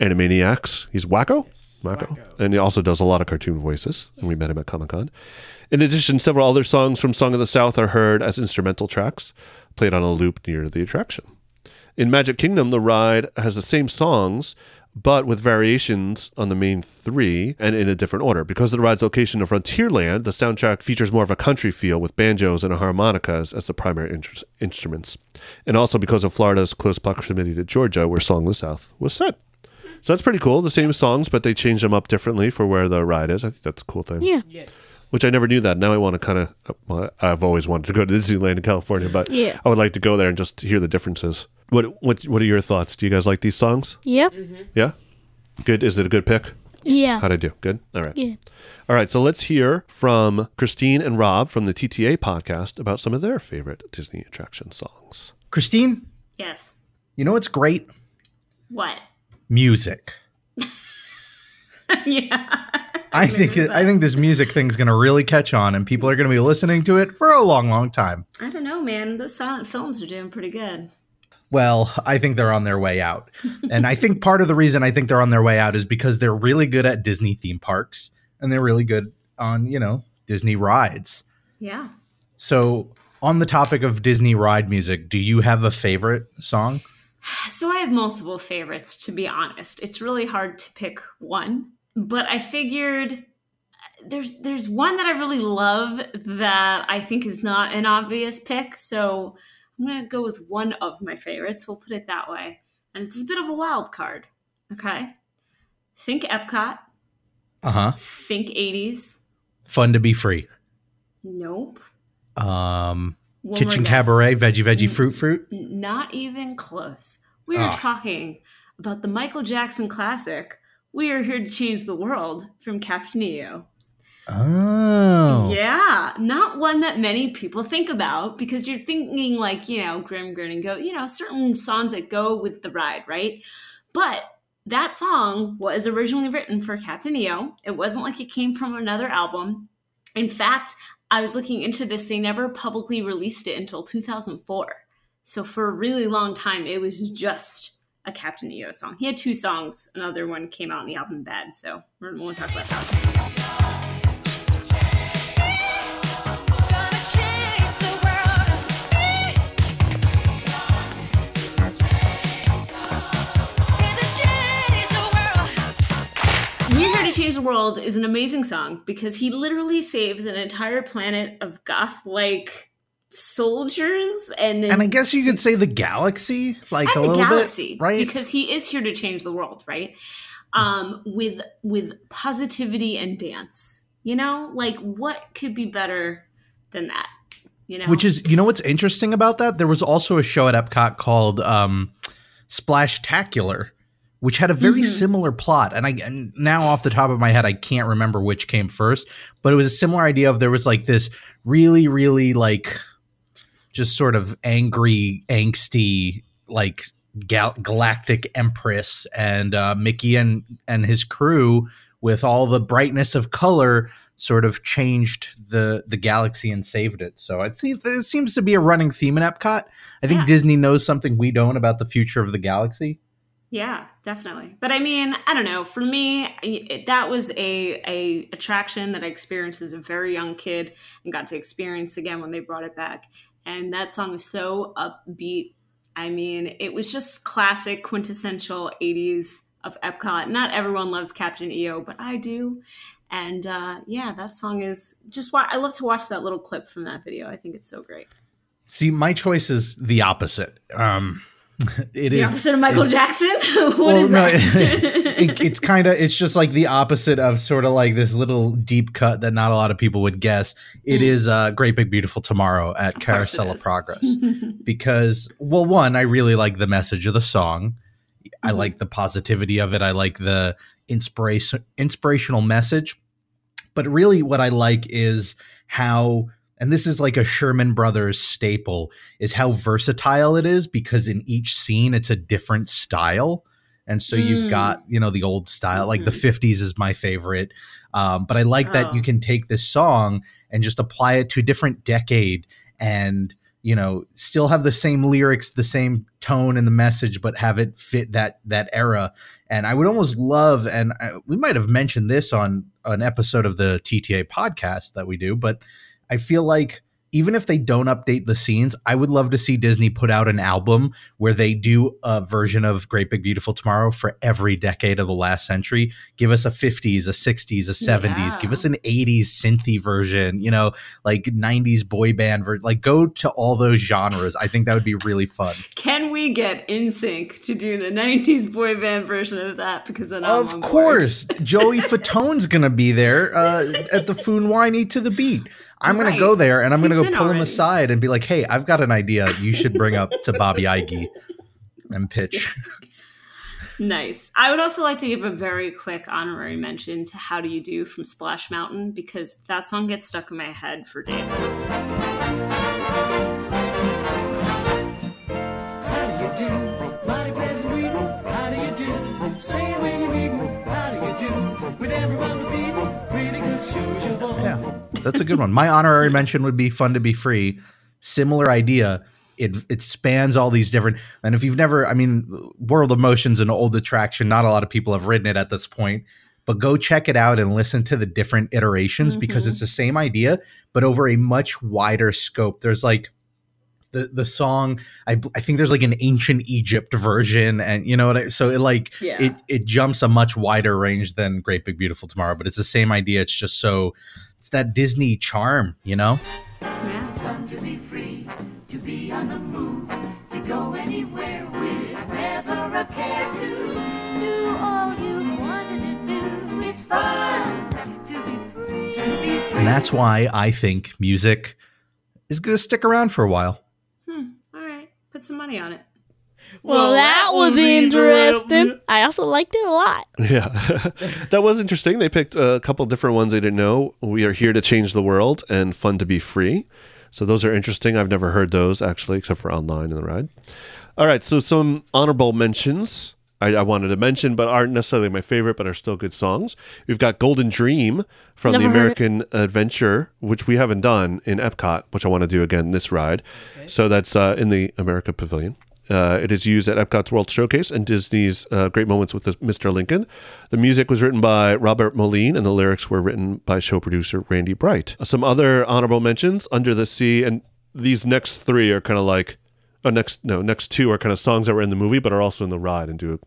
Animaniacs. He's Wakko, Wakko, and he also does a lot of cartoon voices. And we met him at Comic Con. In addition, several other songs from Song of the South are heard as instrumental tracks, played on a loop near the attraction. In Magic Kingdom, the ride has the same songs, but with variations on the main three and in a different order. Because of the ride's location of Frontierland, the soundtrack features more of a country feel with banjos and harmonicas as the primary in- instruments. And also because of Florida's close proximity to Georgia, where Song of the South was set. So that's pretty cool. The same songs, but they change them up differently for where the ride is. I think that's a cool thing. Yeah. Which I never knew that. Now I want to kind of, well, I've always wanted to go to Disneyland in California, but Yeah. I would like to go there and just hear the differences. What what what are your thoughts? Do you guys like these songs? Yep. Mm-hmm. Yeah. Good. Is it a good pick? Yeah. How'd I do? Good. All right. Yeah. All right. So let's hear from Christine and Rob from the TTA podcast about some of their favorite Disney attraction songs. Christine, Yes. you know what's great? What? Music. yeah. I think it, I think this music thing's going to really catch on, and people are going to be listening to it for a long, long time. I don't know, man. Those silent films are doing pretty good. Well, I think they're on their way out, and I think part of the reason I think they're on their way out is because they're really good at Disney theme parks, and they're really good on you know Disney rides. Yeah. So, on the topic of Disney ride music, do you have a favorite song? So I have multiple favorites, to be honest. It's really hard to pick one, but I figured there's there's one that I really love that I think is not an obvious pick. So I'm gonna go with one of my favorites. We'll put it that way, and it's a bit of a wild card. Okay. think Epcot, Uh huh. think 80s. Fun to be free. Nope. Um, One Kitchen Kabaret, veggie, veggie, fruit, fruit. Not even close. We are Ah. talking about the Michael Jackson classic. We are here to change the world from Captain EO. Oh. Yeah, not one that many people think about because you're thinking like, you know, Grim Grinning Ghost, you know, certain songs that go with the ride, right? But that song was originally written for Captain EO. It wasn't like it came from another album. In fact, I was looking into this, they never publicly released it until 2004. So for a really long time, it was just a Captain EO song. He had two songs. Another one came out in the album Bad, so we won't talk about that. We're Here to Change the World is an amazing song because he literally saves an entire planet of goth like soldiers and And I guess you could say the galaxy, like a little galaxy, bit, right? Because he is here to change the world, right? Um, with with positivity and dance. You know, like what could be better than that? You know, Which is, you know, what's interesting about that? There was also a show at Epcot called um, Splashtacular, which had a very Mhm. similar plot. And I and now, off the top of my head, I can't remember which came first, but it was a similar idea of there was like this really, really like just sort of angry, angsty, like gal- galactic empress, and uh, Mickey and and his crew with all the brightness of color sort of changed the the galaxy and saved it. So I think it seems to be a running theme in Epcot. I think Yeah. Disney knows something we don't about the future of the galaxy. Yeah, definitely. But I mean, I don't know. For me, it, that was a a attraction that I experienced as a very young kid and got to experience again when they brought it back. And that song is so upbeat. I mean, it was just classic, quintessential '80s of Epcot. Not everyone loves Captain EO, but I do. And uh, yeah, that song is just why I love to watch that little clip from that video. I think it's so great. See, my choice is the opposite. Um, it the is- opposite of Michael Jackson. what well, is no, that? it, it's kind of it's just like the opposite of sort of like this little deep cut that not a lot of people would guess. It Mm. is uh, Great Big Beautiful Tomorrow at it Carousel of. Progress because well, one, I really like the message of the song. I Mhm. like the positivity of it. I like the inspiration inspirational message. But really, what I like is how, and this is like a Sherman Brothers staple, is how versatile it is because in each scene it's a different style. And so you've Mm. got, you know, the old style, like the 50s is my favorite. Um, but I like that you Oh. can take this song and just apply it to a different decade and, you know, still have the same lyrics, the same tone and the message, but have it fit that that era. And I would almost love, and I, we might have mentioned this on an episode of the TTA podcast that we do, but I feel like even if they don't update the scenes, I would love to see Disney put out an album where they do a version of Great Big Beautiful Tomorrow for every decade of the last century. Give us a 50s, a 60s, a 70s, give us an 80s synthy version, you know, like 90s boy band ver- like go to all those genres. I think that would be really fun. Can we get NSYNC to do the 90s boy band version of that? Because then I'm Of course, Joey Fatone's gonna be there uh, at the Foon Whiny to the beat. I'm gonna go there and I'm gonna go in pull him aside and be like, "Hey, I've got an idea. You should bring up to Bobby Iger and pitch." Nice. I would also like to give a very quick honorary mention to How Do You Do from Splash Mountain because that song gets stuck in my head for days. How do you do? Mighty pleasant greeting. How do you do? Say that's a good one. My honorary mention would be "Fun to Be Free." Similar idea. It it spans all these different. And if you've never, I mean, World of Motion's an old attraction. Not a lot of people have ridden it at this point. But go check it out and listen to the different iterations because Mhm. it's the same idea, but over a much wider scope. There's like the the song. I I think there's like an ancient Egypt version, and you know what? I, so it like Yeah. it it jumps a much wider range than Great Big Beautiful Tomorrow. But it's the same idea. It's just so it's that Disney charm, you know. It's fun to be free, to be on the move, to go anywhere with never a care to do all you wanted to fun to be free. To be free. And that's why I think music is going to stick around for a while. Hmm. All right. Put some money on it. Well, that was interesting. I also liked it a lot. Yeah, that was interesting. They picked a couple different ones they didn't know. We are here to change the world and fun to be free. So those are interesting. I've never heard those actually, except for online in the ride. All right, so some honorable mentions I, I wanted to mention, but aren't necessarily my favorite, but are still good songs. We've got Golden Dream from Never the. American Adventure, which we haven't done in Epcot, which I want to do again this ride. So that's uh, in the America Pavilion. Uh, it is used at Epcot's World Showcase and Disney's uh, Great Moments with Mr. Lincoln. The music was written by Robert Moline, and the lyrics were written by show producer Randy Bright. Some other honorable mentions: Under the Sea, and these next three are kind of like, oh, next no, next two are kind of songs that were in the movie, but are also in the ride and do.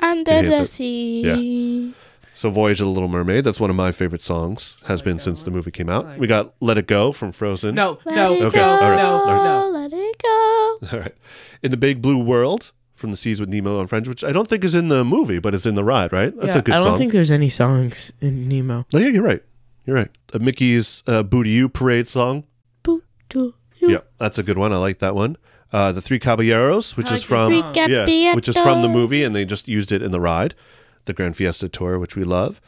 Under the it. sea. So Voyage of the Little Mermaid, that's one of my favorite songs. Has been since the movie came out. We got Let It Go from Frozen. No, Let no, it Okay, go, all right, all right. let it go. All right. In the Big Blue World from the Seas with Nemo and Friends, which I don't think is in the movie, but it's in the ride, right? That's Yeah, a good song. I don't song. think there's any songs in Nemo. oh, yeah, you're right. You're right. Uh, Mickey's uh, Boo-to-You Parade song. To Yeah, that's a good one. I like that one. Uh, the Three Caballeros, which I is like from song. Yeah, which is from the Caballeros. movie, and they just used it in the ride, the Grand Fiesta tour, which we love.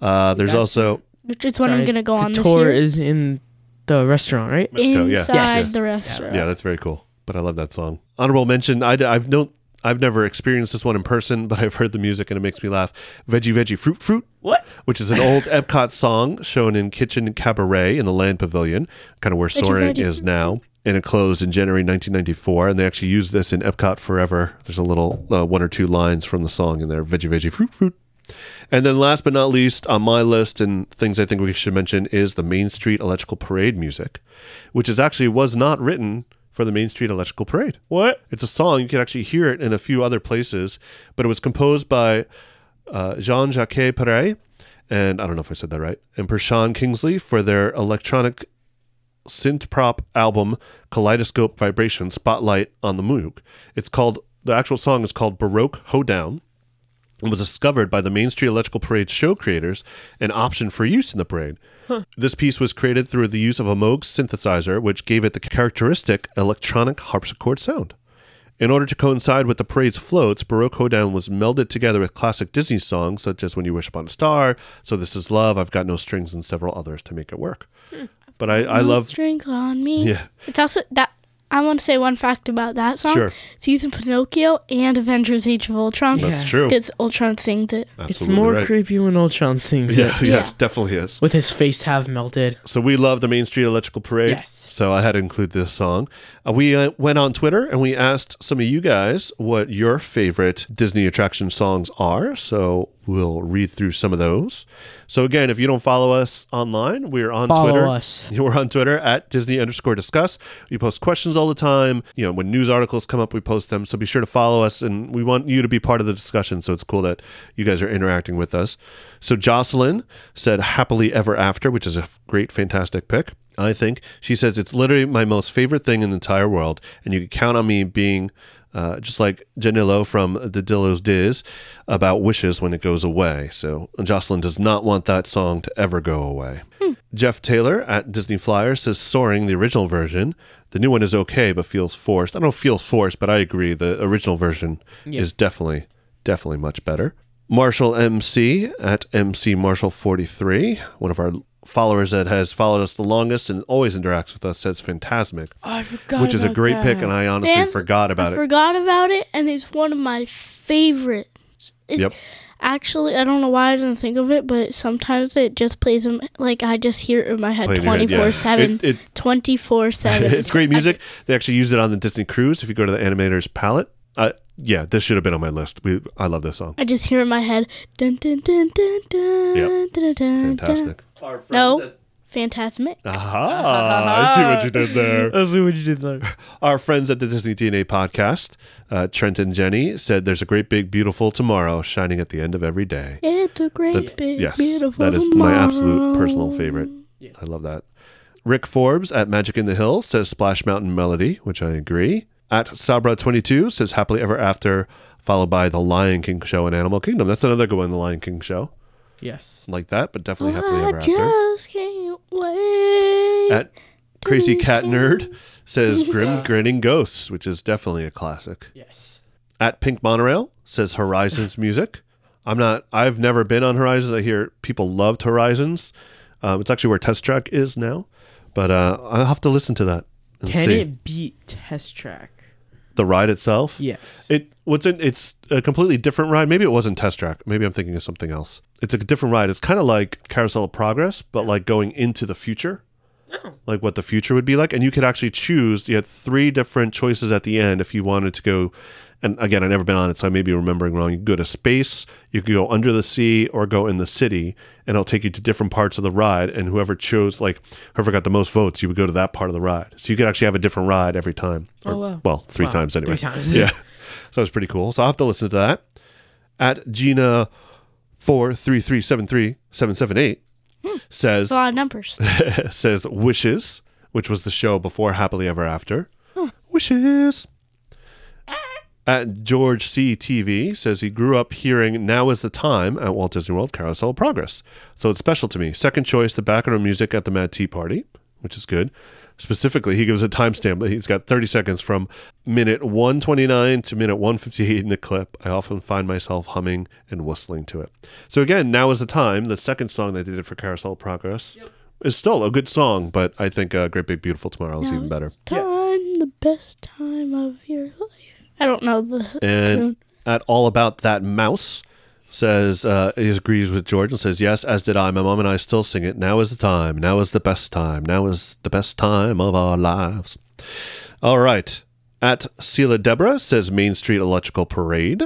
Uh, there's That's- also Which is when I'm Sorry, gonna go the on this tour year. is in the restaurant, right? Mexico, yeah. Inside Yes. the restaurant. Yeah, that's very cool. But I love that song. Honorable mention. I, have no, I've never experienced this one in person, but I've heard the music and it makes me laugh. Veggie Veggie Fruit Fruit. What? Which is an old Epcot song shown in Kitchen Kabaret in the Land Pavilion, kind of where Veggie Soaring Veggie is now. And it closed in January 1994, and they actually used this in Epcot forever. There's a little uh, one or two lines from the song in there. Veggie Veggie Fruit Fruit. And then last but not least on my list and things I think we should mention is the Main Street Electrical Parade music, which is actually was not written for the Main Street Electrical Parade. What? It's a song. You can actually hear it in a few other places, but it was composed by uh, Jean-Jacques Perrey and I don't know if I said that right, and Gershon Kingsley for their electronic synth prop album Kaleidoscope Vibration Spotlight on the Moog. It's called the actual song is called Baroque Hoedown and was discovered by the Main Street Electrical Parade show creators and optioned for use in the parade. This piece was created through the use of a Moog synthesizer, which gave it the characteristic electronic harpsichord sound. In order to coincide with the parade's floats, Baroque Hoedown was melded together with classic Disney songs such as When You Wish Upon a Star, So This Is Love, I've Got No Strings, and several others to make it work. Hmm. But I, I No love strings on me. Yeah. It's also that I want to say one fact about that song. Sure. It's used in Pinocchio and Avengers: Age of Ultron. That's true. Because Ultron sings it. Absolutely It's more right. creepy when Ultron sings Yeah, it. yes, definitely is. With his face half melted. So we love the Main Street Electrical Parade. Yes. So I had to include this song. Uh, we uh, went on Twitter and we asked some of you guys what your favorite Disney attraction songs are. So we'll read through some of those. So again, if you don't follow us online, we're on Follow Twitter. us. We're on Twitter at Disney underscore discuss. We post questions all the time. You know, when news articles come up, we post them. So be sure to follow us, and we want you to be part of the discussion. So it's cool that you guys are interacting with us. So Jocelyn said "Happily Ever After," which is a great, fantastic pick. I think she says it's literally my most favorite thing in the entire world, and you can count on me being. Uh, just like Janilo from the Dillos Diz about wishes when it goes away. So Jocelyn does not want that song to ever go away. Jeff Taylor at Disney Flyer says Soarin', the original version. The new one is okay, but feels forced. I don't know feels forced, but I agree. The original version Yeah. is definitely, definitely much better. Marshall MC at MC Marshall 43, one of our followers that has followed us the longest and always interacts with us, says Fantasmic, I forgot which is a about great pick, and I honestly Man, forgot about I it. forgot about it, and it's one of my favorites. It- Yep. Actually, I don't know why I didn't think of it, but sometimes it just plays in like I just hear it in my head Play in your head, yeah. four seven. It- it- Twenty four seven. it's great music. They actually used it on the Disney cruise. If you go to the animator's palate, uh, yeah, this should have been on my list. We, I love this song. I just hear it in my head. Dun dun dun dun dun. Yep. dun, dun, dun, Fantastic. Dun. No, Fantasmic. Aha! I see what you did there. I see what you did there. Our friends at the Disney DNA podcast, uh, Trent and Jenny, said there's a great big beautiful tomorrow shining at the end of every day. It's a great That's- big yes, beautiful. that is my absolute personal tomorrow. favorite. I love that. Rick Forbes at Magic in the Hills says Splash Mountain Melody, which I agree. At Sabra22 says Happily Ever After, followed by The Lion King Show and Animal Kingdom. That's another good one, The Lion King Show. Yes. like that, but definitely happily I ever after. just can't wait. At Crazy Cat Nerd says Grim Grinning Ghosts, which is definitely a classic. Yes. At Pink Monorail says Horizons music. I'm not. I've never been on Horizons. I hear people loved Horizons. Um, it's actually where Test Track is now, but uh, I'll have to listen to that. Can see. it beat Test Track? The ride itself? Yes. It what's in it's a completely different ride. Maybe it wasn't Test Track. Maybe I'm thinking of something else. It's a different ride. It's kind of like Carousel of Progress, but like going into the future. Oh. Like what the future would be like, and you could actually choose. You had three different choices at the end if you wanted to go. And again, I've never been on it, so I may be remembering wrong. You could go to space, you could go under the sea, or go in the city, and it'll take you to different parts of the ride. And whoever chose, like whoever got the most votes, you would go to that part of the ride. So you could actually have a different ride every time. Oh, wow. Well, three Wow. times anyway. Three times. yeah. So it's pretty cool. So I'll have to listen to that. At Gina four three three seven three seven seven eight hmm. says It's a lot of numbers. says Wishes, which was the show before Happily Ever After. Hmm. Wishes. At George C. TV says he grew up hearing Now is the Time at Walt Disney World Carousel of Progress. So it's special to me. Second choice, the background music at the Mad Tea Party, which is good. Specifically, he gives a timestamp that he's got 30 seconds from minute 129 to minute 158 in the clip. I often find myself humming and whistling to it. So again, Now is the Time, the second song they did for Carousel of Progress, is still a good song, but I think uh, Great Big Beautiful Tomorrow is Now even better. Time, the best time of your life. I don't know the And tune. at All About That Mouse says, uh, he agrees with George and says, Yes, as did I. My mom and I still sing it. Now is the time. Now is the best time. Now is the best time of our lives. All right. At Sela Deborah says Main Street Electrical Parade.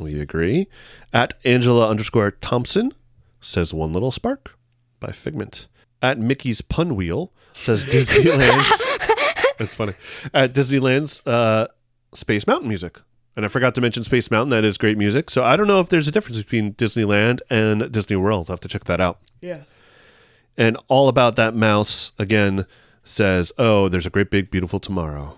We agree. At Angela underscore Thompson says One Little Spark by Figment. At Mickey's Pun Wheel says Disneyland's. That's funny. At Disneyland's uh, Space Mountain music. And I forgot to mention Space Mountain. That is great music. So I don't know if there's a difference between Disneyland and Disney World. I'll have to check that out. Yeah. And all about that mouse again says, "Oh, there's a great big beautiful tomorrow."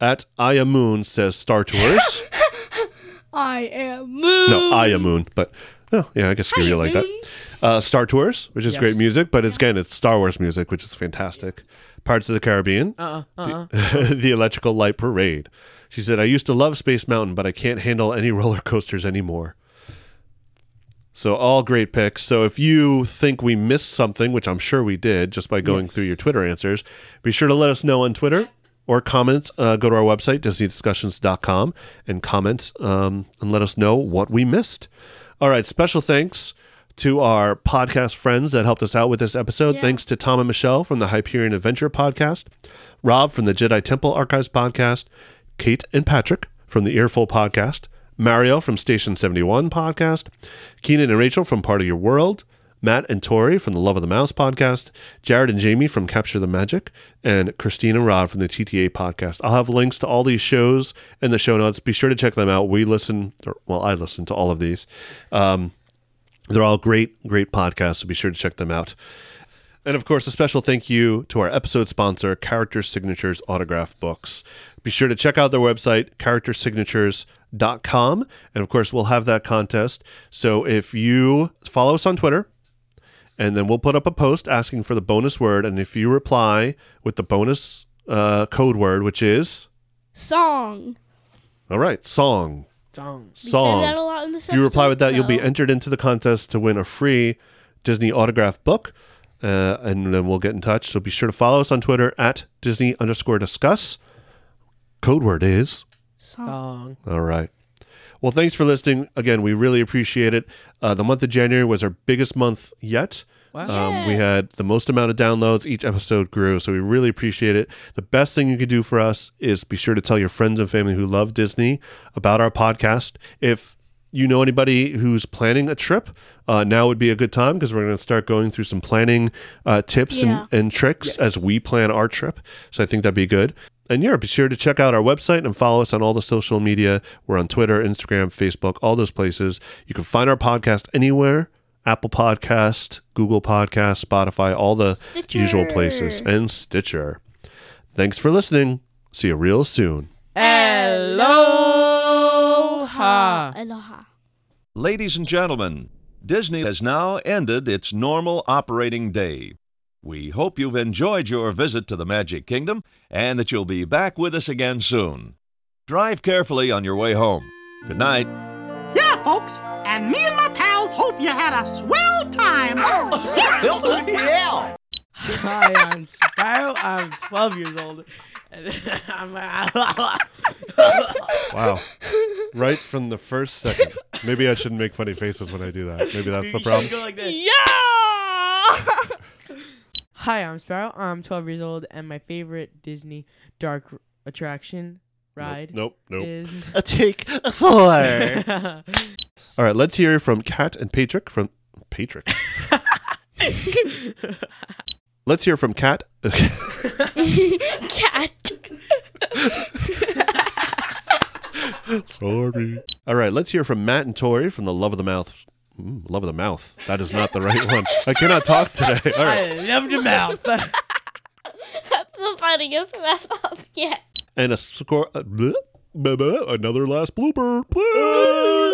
At Aya Moon says Star Tours. I am moon. no, Aya Moon, but oh yeah, I guess you really like that. Uh, Star Tours, which is Yes. great music, but it's again it's Star Wars music, which is fantastic. Parts of the Caribbean. Uh-uh, uh-uh. The, the Electrical Light Parade. She said, "I used to love Space Mountain, but I can't handle any roller coasters anymore." So all great picks. So if you think we missed something, which I'm sure we did, just by going through your Twitter answers, be sure to let us know on Twitter or comment. Uh, go to our website disneydiscussions.com and comment um, and let us know what we missed. All right. Special thanks to our podcast friends that helped us out with this episode. Thanks to Tom and Michelle from the Hyperion Adventure podcast, Rob from the Jedi Temple Archives podcast, Kate and Patrick from the Earful podcast, Mario from Station 71 podcast, Keenan and Rachel from Part of Your World, Matt and Tori from the Love of the Mouse podcast, Jared and Jamie from Capture the Magic, and Christine and Rod from the TTA podcast. I'll have links to all these shows in the show notes. Be sure to check them out. We listen, or, well, I listen to all of these. Um, they're all great, great podcasts, so be sure to check them out. And of course, a special thank you to our episode sponsor, Character Signatures Autograph Books. Be sure to check out their website, charactersignatures.com. And of course, we'll have that contest. So if you follow us on Twitter, and then we'll put up a post asking for the bonus word. And if you reply with the bonus uh, code word, which is, Song. all right, song. Song. We say Song. that a lot in this If you reply with that, you'll be entered into the contest to win a free Disney autograph book. Uh, and then we'll get in touch. So be sure to follow us on Twitter at Disney underscore discuss. Code word is. Song. All right. Well, thanks for listening. Again, we really appreciate it. Uh, the month of January was our biggest month yet. Wow. Um, we had the most amount of downloads. Each episode grew, so we really appreciate it. The best thing you could do for us is be sure to tell your friends and family who love Disney about our podcast. If you know anybody who's planning a trip, uh, now would be a good time because we're going to start going through some planning uh, tips Yeah. and, and tricks as we plan our trip. So I think that'd be good. And yeah, be sure to check out our website and follow us on all the social media. We're on Twitter, Instagram, Facebook, all those places. You can find our podcast anywhere Apple Podcast, Google Podcast, Spotify, all the usual places, and Stitcher. Thanks for listening. See you real soon. Aloha. Aloha. Ladies and gentlemen, Disney has now ended its normal operating day. We hope you've enjoyed your visit to the Magic Kingdom and that you'll be back with us again soon. Drive carefully on your way home. Good night. Yeah, folks. And me and my pals hope you had a swell time. Oh, yeah. Hi, I'm Sparrow. I'm 12 years old. And I'm Wow. Right from the first second. Maybe I shouldn't make funny faces when I do that. Maybe that's the You problem. go like this. Yeah. Hi, I'm Sparrow. I'm 12 years old, and my favorite Disney dark r- attraction ride Nope, nope. is A take a four. All right, let's hear from Kat and Patrick from Patrick. let's hear from Kat. Cat. Sorry. All right, let's hear from Matt and Tori from the Love of the Mouth. Mm, love of the Mouth. That is not the right one. I cannot talk today. All right. I love the mouth. That's the funniest mess up yet. And a score. Uh, bleh, bleh, bleh, another last blooper. Bleh.